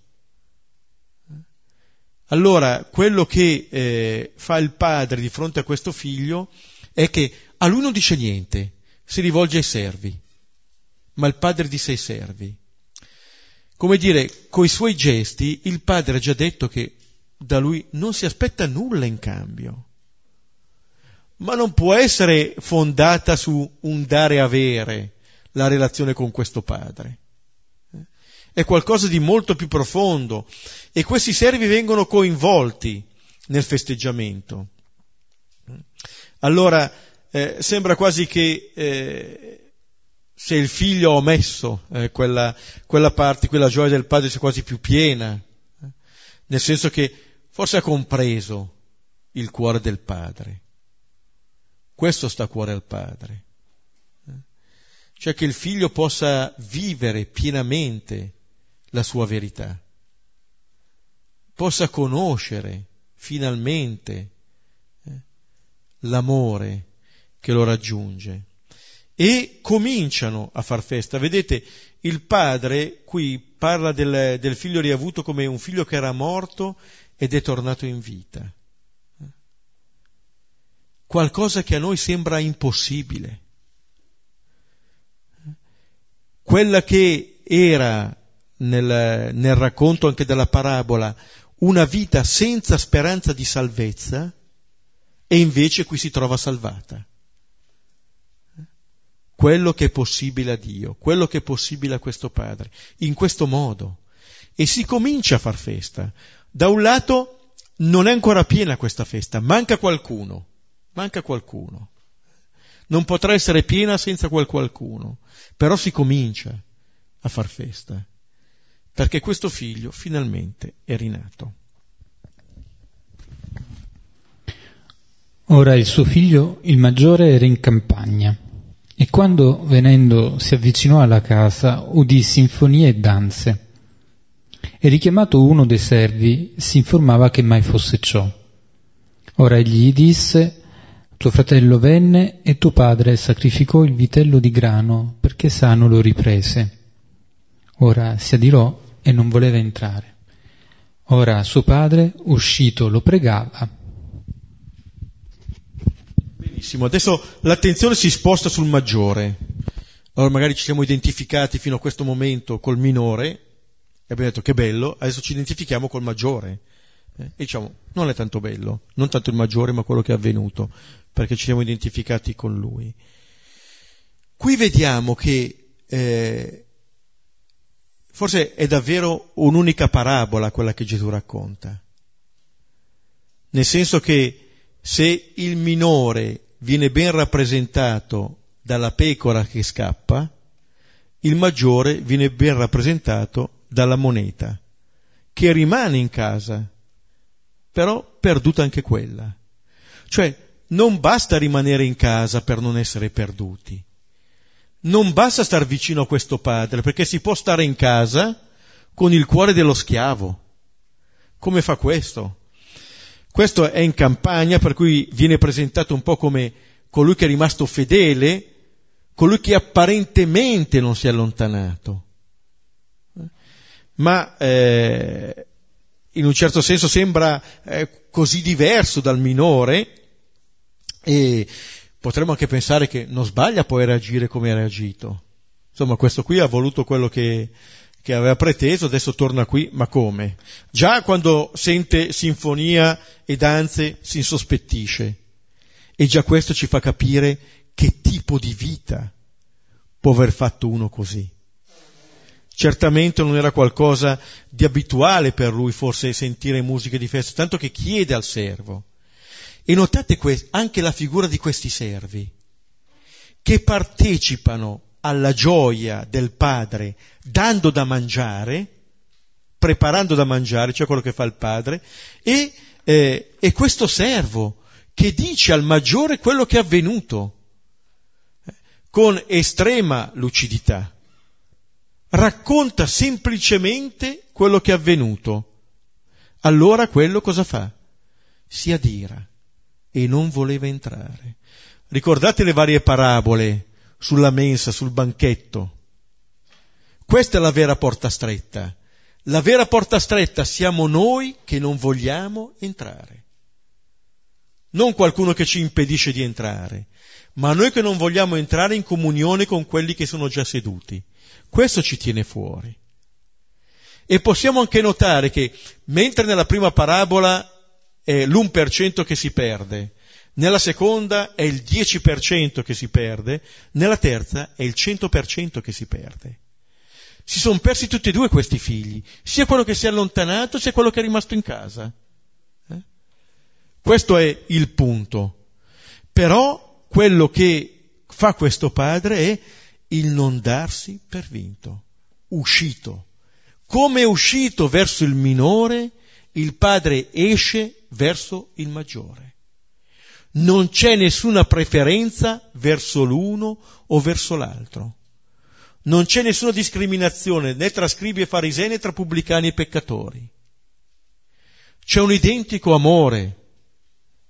Allora, quello che eh, fa il padre di fronte a questo figlio è che a lui non dice niente, si rivolge ai servi, ma il padre disse ai servi. Come dire, coi suoi gesti il padre ha già detto che da lui non si aspetta nulla in cambio. Ma non può essere fondata su un dare-avere la relazione con questo padre. È qualcosa di molto più profondo e questi servi vengono coinvolti nel festeggiamento. Allora eh, sembra quasi che eh, se il figlio ha omesso eh, quella, quella, parte, quella gioia del padre sia quasi più piena, eh, nel senso che forse ha compreso il cuore del padre. Questo sta a cuore al padre. Eh. Cioè che il figlio possa vivere pienamente la sua verità, possa conoscere finalmente eh, l'amore che lo raggiunge e cominciano a far festa. Vedete, il padre qui parla del, del, figlio riavuto come un figlio che era morto ed è tornato in vita. Qualcosa che a noi sembra impossibile. Quella che era nel, nel racconto anche della parabola una vita senza speranza di salvezza e invece qui si trova salvata. Quello che è possibile a Dio, quello che è possibile a questo Padre, in questo modo. E si comincia a far festa. Da un lato non è ancora piena questa festa, manca qualcuno, manca qualcuno. Non potrà essere piena senza quel qualcuno, però si comincia a far festa perché questo figlio finalmente è rinato. Ora il suo figlio, il maggiore, era in campagna e quando venendo si avvicinò alla casa udì sinfonie e danze. E richiamato uno dei servi si informava che mai fosse ciò. Ora egli gli disse, tuo fratello venne e tuo padre sacrificò il vitello di grano perché sano lo riprese. Ora si adirò e non voleva entrare. Ora suo padre, uscito, lo pregava. Benissimo, adesso l'attenzione si sposta sul maggiore. Allora magari ci siamo identificati fino a questo momento col minore e abbiamo detto che bello, adesso ci identifichiamo col maggiore. Eh, e diciamo, non è tanto bello, non tanto il maggiore, ma quello che è avvenuto, perché ci siamo identificati con lui. Qui vediamo che eh, Forse è davvero un'unica parabola quella che Gesù racconta. Nel senso che se il minore viene ben rappresentato dalla pecora che scappa, il maggiore viene ben rappresentato dalla moneta, che rimane in casa, però perduta anche quella. Cioè, non basta rimanere in casa per non essere perduti non basta star vicino a questo padre, perché si può stare in casa con il cuore dello schiavo. Come fa questo? Questo è in campagna, per cui viene presentato un po' come colui che è rimasto fedele, colui che apparentemente non si è allontanato. Ma eh, in un certo senso sembra eh, così diverso dal minore e Potremmo anche pensare che non sbaglia poi reagire come ha reagito. Insomma, questo qui ha voluto quello che, che aveva preteso, adesso torna qui, ma come? Già quando sente sinfonia e danze si insospettisce. E già questo ci fa capire che tipo di vita può aver fatto uno così. Certamente non era qualcosa di abituale per lui forse sentire musiche di festa, tanto che chiede al servo E notate anche la figura di questi servi, che partecipano alla gioia del padre dando da mangiare, preparando da mangiare, cioè quello che fa il padre, e, eh, e questo servo che dice al maggiore quello che è avvenuto, eh, con estrema lucidità. Racconta semplicemente quello che è avvenuto. Allora quello cosa fa? Si adira e non voleva entrare. Ricordate le varie parabole sulla mensa, sul banchetto. Questa è la vera porta stretta. La vera porta stretta siamo noi che non vogliamo entrare. Non qualcuno che ci impedisce di entrare, ma noi che non vogliamo entrare in comunione con quelli che sono già seduti. Questo ci tiene fuori. E possiamo anche notare che mentre nella prima parabola è l'1% che si perde, nella seconda è il 10% che si perde, nella terza è il 100% che si perde. Si sono persi tutti e due questi figli, sia quello che si è allontanato, sia quello che è rimasto in casa. Eh? Questo è il punto. Però quello che fa questo padre è il non darsi per vinto, uscito. Come è uscito verso il minore, il padre esce verso il maggiore non c'è nessuna preferenza verso l'uno o verso l'altro. Non c'è nessuna discriminazione né tra scribi e farisei né tra pubblicani e peccatori. C'è un identico amore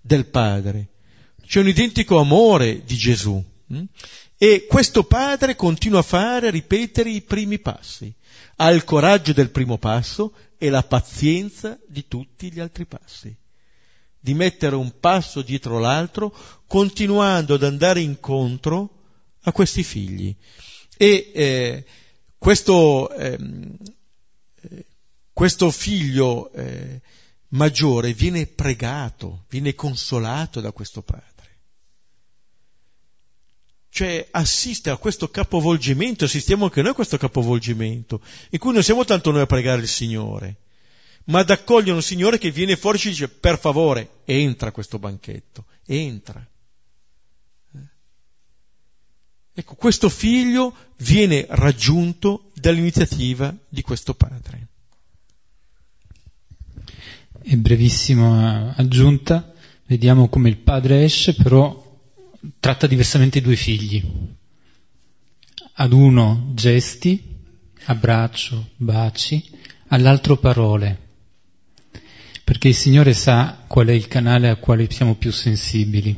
del Padre, c'è un identico amore di Gesù. Hm? E questo Padre continua a fare, a ripetere i primi passi. Ha il coraggio del primo passo e la pazienza di tutti gli altri passi di mettere un passo dietro l'altro, continuando ad andare incontro a questi figli. E eh, questo, eh, questo, figlio eh, maggiore viene pregato, viene consolato da questo padre. Cioè assiste a questo capovolgimento, assistiamo anche noi a questo capovolgimento, in cui non siamo tanto noi a pregare il Signore, ma ad accogliere un Signore che viene fuori e ci dice per favore entra a questo banchetto, entra. Eh? Ecco, questo figlio viene raggiunto dall'iniziativa di questo padre. E brevissima aggiunta, vediamo come il padre esce, però tratta diversamente i due figli. Ad uno gesti, abbraccio, baci, all'altro parole perché il Signore sa qual è il canale al quale siamo più sensibili,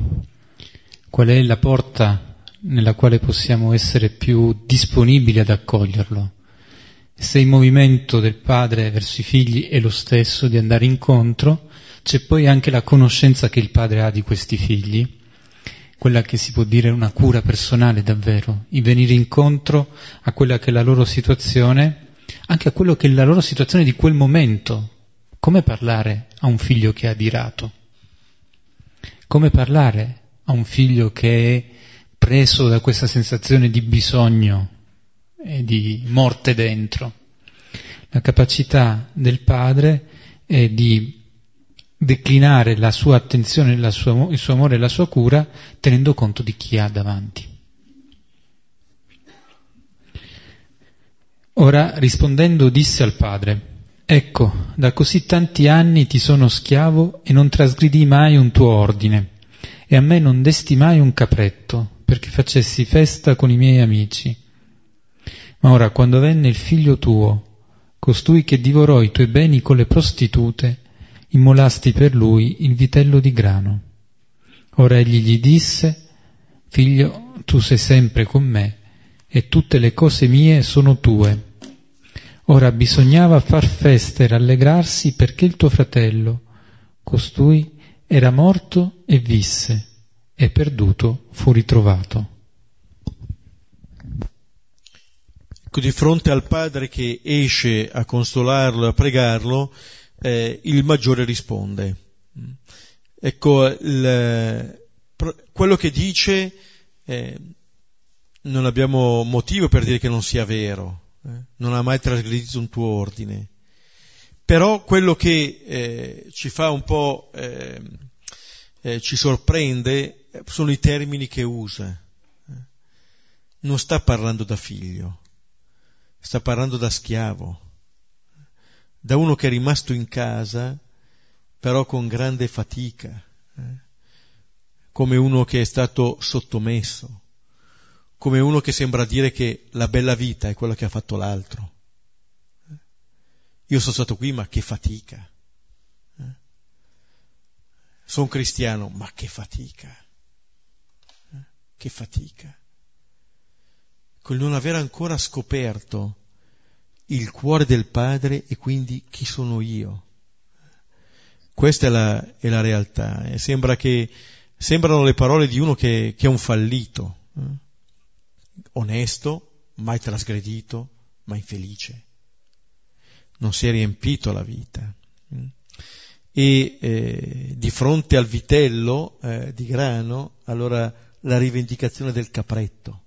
qual è la porta nella quale possiamo essere più disponibili ad accoglierlo. Se il movimento del padre verso i figli è lo stesso di andare incontro, c'è poi anche la conoscenza che il padre ha di questi figli, quella che si può dire una cura personale davvero, il venire incontro a quella che è la loro situazione, anche a quello che è la loro situazione di quel momento, come parlare a un figlio che è adirato? Come parlare a un figlio che è preso da questa sensazione di bisogno e di morte dentro? La capacità del padre è di declinare la sua attenzione, la sua, il suo amore e la sua cura tenendo conto di chi ha davanti. Ora rispondendo disse al padre, Ecco, da così tanti anni ti sono schiavo e non trasgridi mai un tuo ordine, e a me non desti mai un capretto, perché facessi festa con i miei amici. Ma ora, quando venne il figlio tuo, costui che divorò i tuoi beni con le prostitute, immolasti per lui il vitello di grano. Ora egli gli disse, Figlio, tu sei sempre con me, e tutte le cose mie sono tue Ora bisognava far festa e rallegrarsi perché il tuo fratello, costui, era morto e visse, e perduto fu ritrovato. Ecco, di fronte al padre che esce a consolarlo, a pregarlo, eh, il maggiore risponde. Ecco, il, quello che dice eh, non abbiamo motivo per dire che non sia vero, eh? non ha mai trasgredito un tuo ordine. Però quello che eh, ci fa un po' eh, eh, ci sorprende sono i termini che usa. Non sta parlando da figlio, sta parlando da schiavo, da uno che è rimasto in casa, però con grande fatica, come uno che è stato sottomesso, come uno che sembra dire che la bella vita è quella che ha fatto l'altro. Io sono stato qui, ma che fatica. Sono cristiano, ma che fatica. Che fatica. Col non aver ancora scoperto il cuore del Padre e quindi chi sono io. Questa è la, è la realtà. Sembra che, sembrano le parole di uno che, che è un fallito. Eh? onesto, mai trasgredito, ma infelice. Non si è riempito la vita. E eh, di fronte al vitello eh, di grano, allora la rivendicazione del capretto.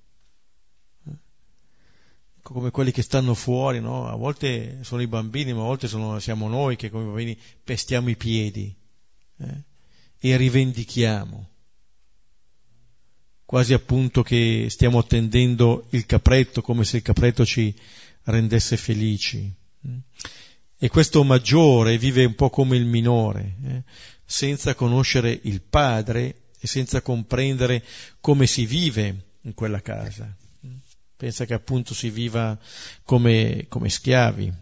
Come quelli che stanno fuori, no? A volte sono i bambini, ma a volte sono, siamo noi che come bambini pestiamo i piedi eh? e rivendichiamo quasi appunto che stiamo attendendo il capretto come se il capretto ci rendesse felici. E questo maggiore vive un po' come il minore, eh? senza conoscere il padre e senza comprendere come si vive in quella casa. Pensa che appunto si viva come, come schiavi.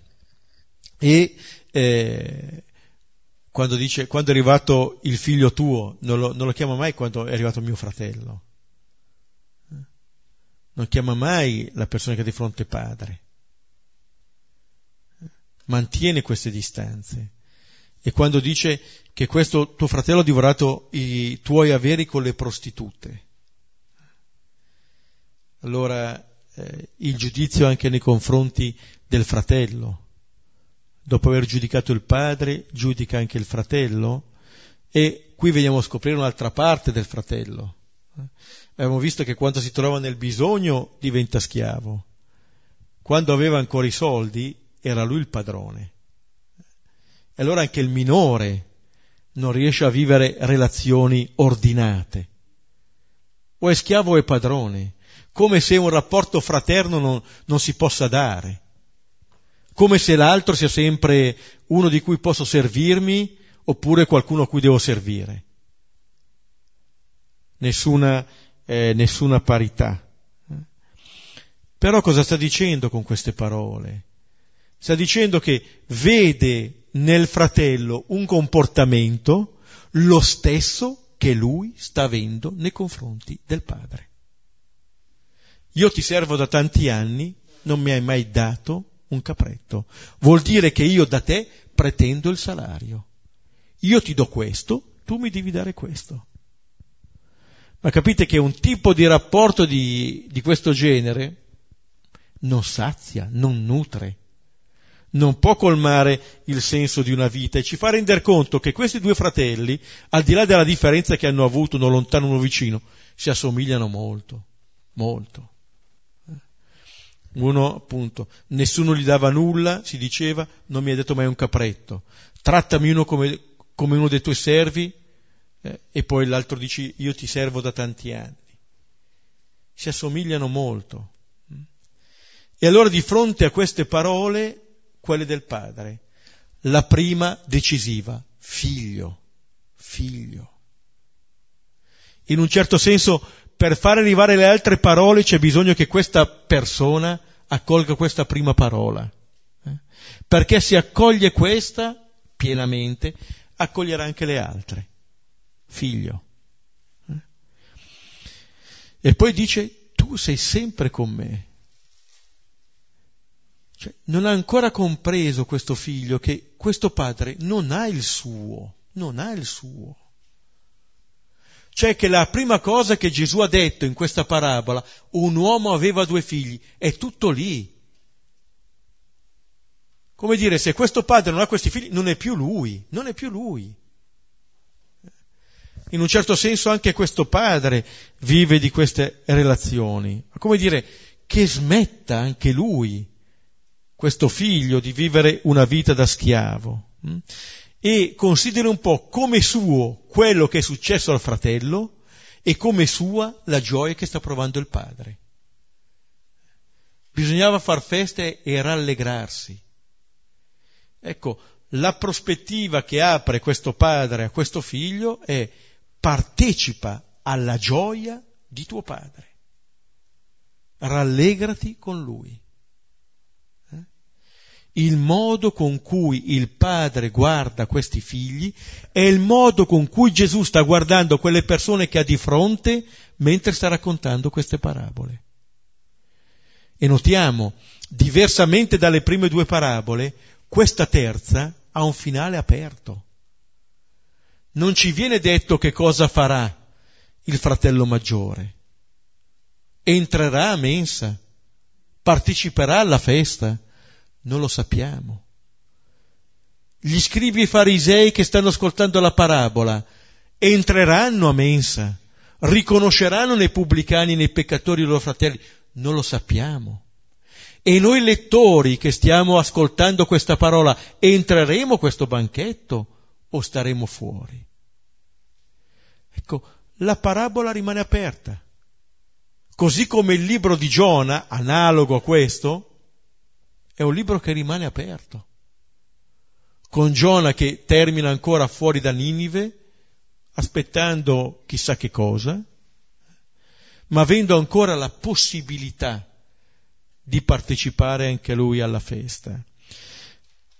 E eh, quando dice quando è arrivato il figlio tuo, non lo, non lo chiama mai quando è arrivato mio fratello non chiama mai la persona che ha di fronte padre, mantiene queste distanze. E quando dice che questo tuo fratello ha divorato i tuoi averi con le prostitute, allora eh, il giudizio anche nei confronti del fratello, dopo aver giudicato il padre, giudica anche il fratello, e qui veniamo a scoprire un'altra parte del fratello Abbiamo visto che quando si trova nel bisogno diventa schiavo. Quando aveva ancora i soldi era lui il padrone. E allora anche il minore non riesce a vivere relazioni ordinate. O è schiavo o è padrone, come se un rapporto fraterno non, non si possa dare, come se l'altro sia sempre uno di cui posso servirmi oppure qualcuno a cui devo servire. Nessuna eh, nessuna parità. Però cosa sta dicendo con queste parole? Sta dicendo che vede nel fratello un comportamento lo stesso che lui sta avendo nei confronti del padre. Io ti servo da tanti anni, non mi hai mai dato un capretto. Vuol dire che io da te pretendo il salario. Io ti do questo, tu mi devi dare questo. Ma capite che un tipo di rapporto di, di questo genere non sazia, non nutre, non può colmare il senso di una vita e ci fa rendere conto che questi due fratelli, al di là della differenza che hanno avuto uno lontano e uno vicino, si assomigliano molto, molto. Uno, appunto, nessuno gli dava nulla, si diceva, non mi ha detto mai un capretto. Trattami uno come, come uno dei tuoi servi, eh, e poi l'altro dice io ti servo da tanti anni. Si assomigliano molto. E allora di fronte a queste parole, quelle del padre, la prima decisiva, figlio, figlio. In un certo senso, per fare arrivare le altre parole c'è bisogno che questa persona accolga questa prima parola. Eh? Perché se accoglie questa pienamente, accoglierà anche le altre figlio. Eh? E poi dice, tu sei sempre con me. Cioè, non ha ancora compreso questo figlio che questo padre non ha il suo, non ha il suo. Cioè che la prima cosa che Gesù ha detto in questa parabola, un uomo aveva due figli, è tutto lì. Come dire, se questo padre non ha questi figli, non è più lui, non è più lui. In un certo senso anche questo padre vive di queste relazioni. Come dire, che smetta anche lui, questo figlio, di vivere una vita da schiavo. Mm? e consideri un po' come suo quello che è successo al fratello e come sua la gioia che sta provando il padre. Bisognava far feste e rallegrarsi. Ecco, la prospettiva che apre questo padre a questo figlio è partecipa alla gioia di tuo padre. Rallegrati con lui. Eh? Il modo con cui il padre guarda questi figli è il modo con cui Gesù sta guardando quelle persone che ha di fronte mentre sta raccontando queste parabole. E notiamo, diversamente dalle prime due parabole, questa terza ha un finale aperto. Non ci viene detto che cosa farà il fratello maggiore. Entrerà a mensa, parteciperà alla festa, non lo sappiamo. Gli scribi e farisei che stanno ascoltando la parabola entreranno a mensa, riconosceranno nei pubblicani nei peccatori i loro fratelli, non lo sappiamo. E noi lettori che stiamo ascoltando questa parola, entreremo a questo banchetto o staremo fuori? Ecco, la parabola rimane aperta. Così come il libro di Giona, analogo a questo, è un libro che rimane aperto. Con Giona che termina ancora fuori da Ninive, aspettando chissà che cosa, ma avendo ancora la possibilità di partecipare anche lui alla festa.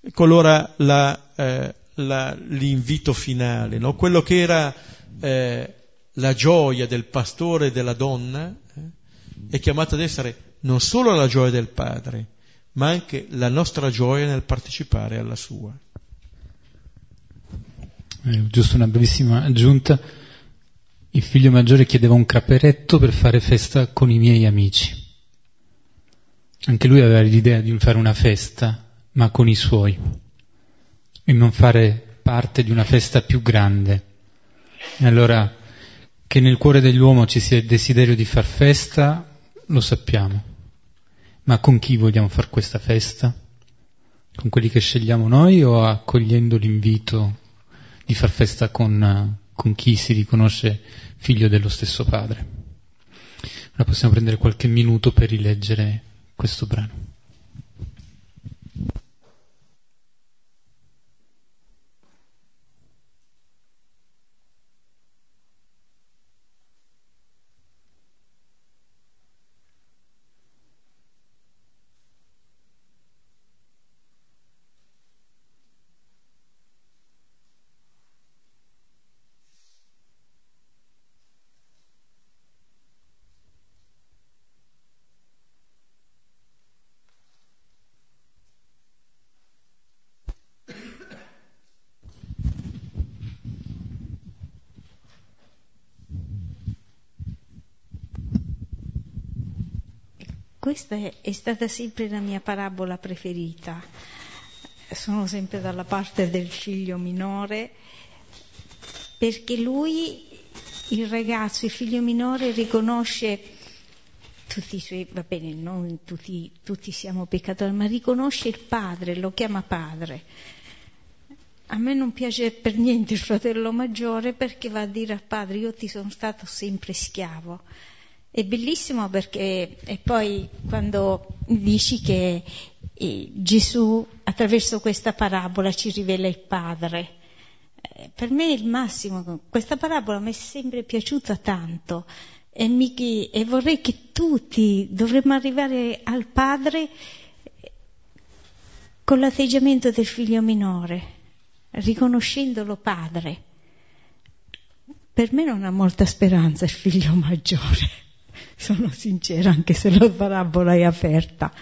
Ecco allora la, eh, la, l'invito finale, no? quello che era eh, la gioia del pastore e della donna eh, è chiamato ad essere non solo la gioia del padre, ma anche la nostra gioia nel partecipare alla sua. Eh, giusto una brevissima aggiunta. Il figlio maggiore chiedeva un caperetto per fare festa con i miei amici. Anche lui aveva l'idea di fare una festa, ma con i suoi, e non fare parte di una festa più grande. E allora, che nel cuore dell'uomo ci sia il desiderio di far festa, lo sappiamo. Ma con chi vogliamo fare questa festa? Con quelli che scegliamo noi o accogliendo l'invito di far festa con, con chi si riconosce figlio dello stesso padre? Ora possiamo prendere qualche minuto per rileggere questo brano. Questa è, stata sempre la mia parabola preferita. Sono sempre dalla parte del figlio minore, perché lui, il ragazzo, il figlio minore, riconosce tutti i suoi, va bene, non tutti, tutti siamo peccatori, ma riconosce il padre, lo chiama padre. A me non piace per niente il fratello maggiore perché va a dire al padre io ti sono stato sempre schiavo è bellissimo perché e poi quando dici che eh, Gesù attraverso questa parabola ci rivela il Padre, eh, per me è il massimo, questa parabola mi è sempre piaciuta tanto e, mi, e vorrei che tutti dovremmo arrivare al Padre con l'atteggiamento del figlio minore, riconoscendolo padre. Per me non ha molta speranza il figlio maggiore sono sincera, anche se la parabola è aperta.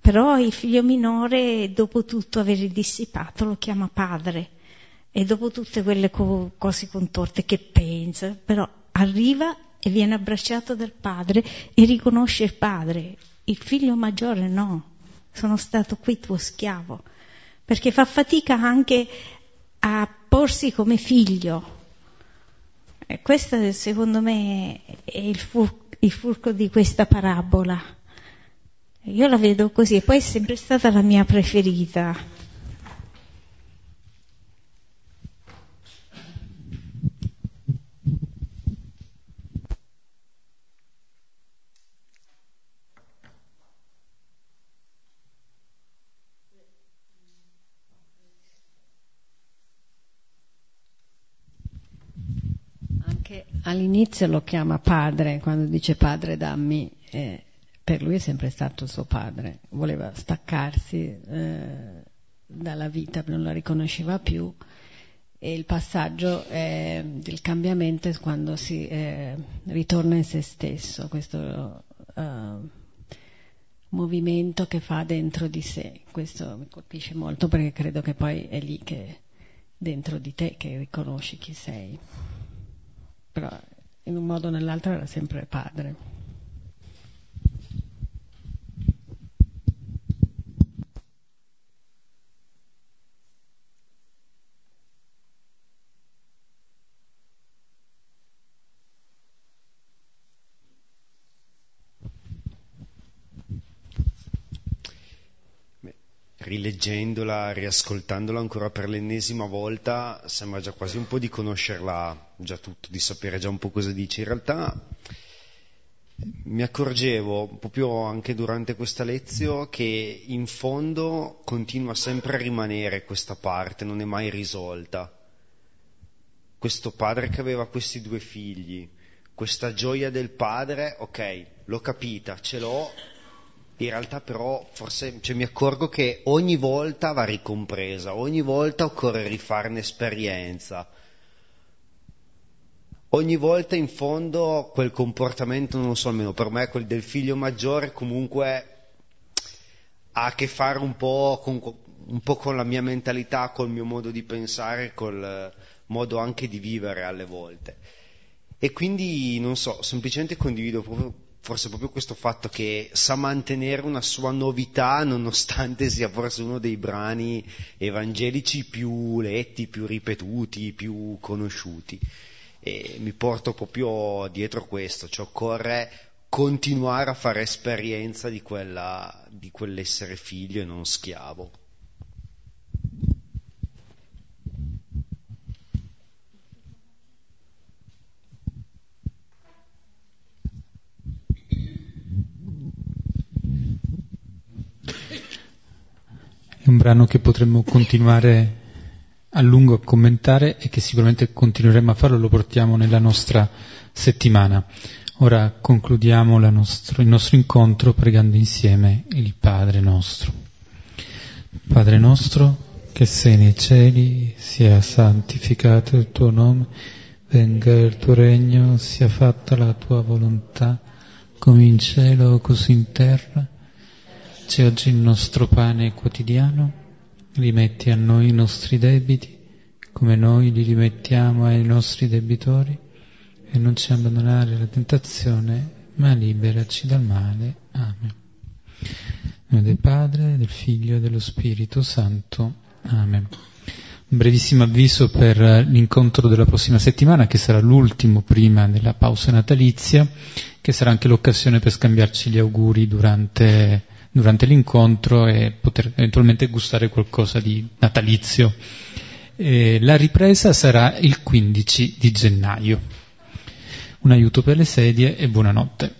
Però il figlio minore, dopo tutto aver dissipato, lo chiama padre. E dopo tutte quelle co- cose contorte che pensa, però arriva e viene abbracciato dal padre e riconosce il padre. Il figlio maggiore no, sono stato qui tuo schiavo. Perché fa fatica anche a porsi come figlio. E questo secondo me è il, fu- il fulcro di questa parabola. Io la vedo così e poi è sempre stata la mia preferita. Perché all'inizio lo chiama padre, quando dice padre dammi, eh, per lui è sempre stato suo padre, voleva staccarsi eh, dalla vita, non la riconosceva più e il passaggio eh, del cambiamento è quando si eh, ritorna in se stesso, questo uh, movimento che fa dentro di sé. Questo mi colpisce molto perché credo che poi è lì che dentro di te che riconosci chi sei. Però in un modo o nell'altro era sempre padre. Rileggendola, riascoltandola ancora per l'ennesima volta, sembra già quasi un po' di conoscerla già tutto, di sapere già un po' cosa dice. In realtà mi accorgevo proprio anche durante questa lezione che in fondo continua sempre a rimanere questa parte, non è mai risolta. Questo padre che aveva questi due figli, questa gioia del padre, ok, l'ho capita, ce l'ho, in realtà però forse cioè, mi accorgo che ogni volta va ricompresa, ogni volta occorre rifarne esperienza. Ogni volta in fondo quel comportamento, non so almeno per me, quel del figlio maggiore comunque ha a che fare un po' con, un po con la mia mentalità, col mio modo di pensare, col modo anche di vivere alle volte. E quindi, non so, semplicemente condivido proprio forse proprio questo fatto che sa mantenere una sua novità nonostante sia forse uno dei brani evangelici più letti, più ripetuti, più conosciuti. E mi porto proprio dietro questo, cioè occorre continuare a fare esperienza di, quella, di quell'essere figlio e non schiavo. Un brano che potremmo continuare a lungo a commentare e che sicuramente continueremo a farlo, lo portiamo nella nostra settimana. Ora concludiamo nostro, il nostro incontro pregando insieme il Padre nostro. Padre nostro, che sei nei cieli, sia santificato il tuo nome, venga il tuo regno, sia fatta la tua volontà, come in cielo così in terra. Dacci oggi il nostro pane quotidiano, rimetti a noi i nostri debiti, come noi li rimettiamo ai nostri debitori, e non ci abbandonare alla tentazione, ma liberaci dal male. Amen. nome del Padre, del Figlio e dello Spirito Santo. Amen. Un brevissimo avviso per l'incontro della prossima settimana, che sarà l'ultimo prima della pausa natalizia, che sarà anche l'occasione per scambiarci gli auguri durante durante l'incontro e poter eventualmente gustare qualcosa di natalizio. E la ripresa sarà il 15 di gennaio. Un aiuto per le sedie e buonanotte.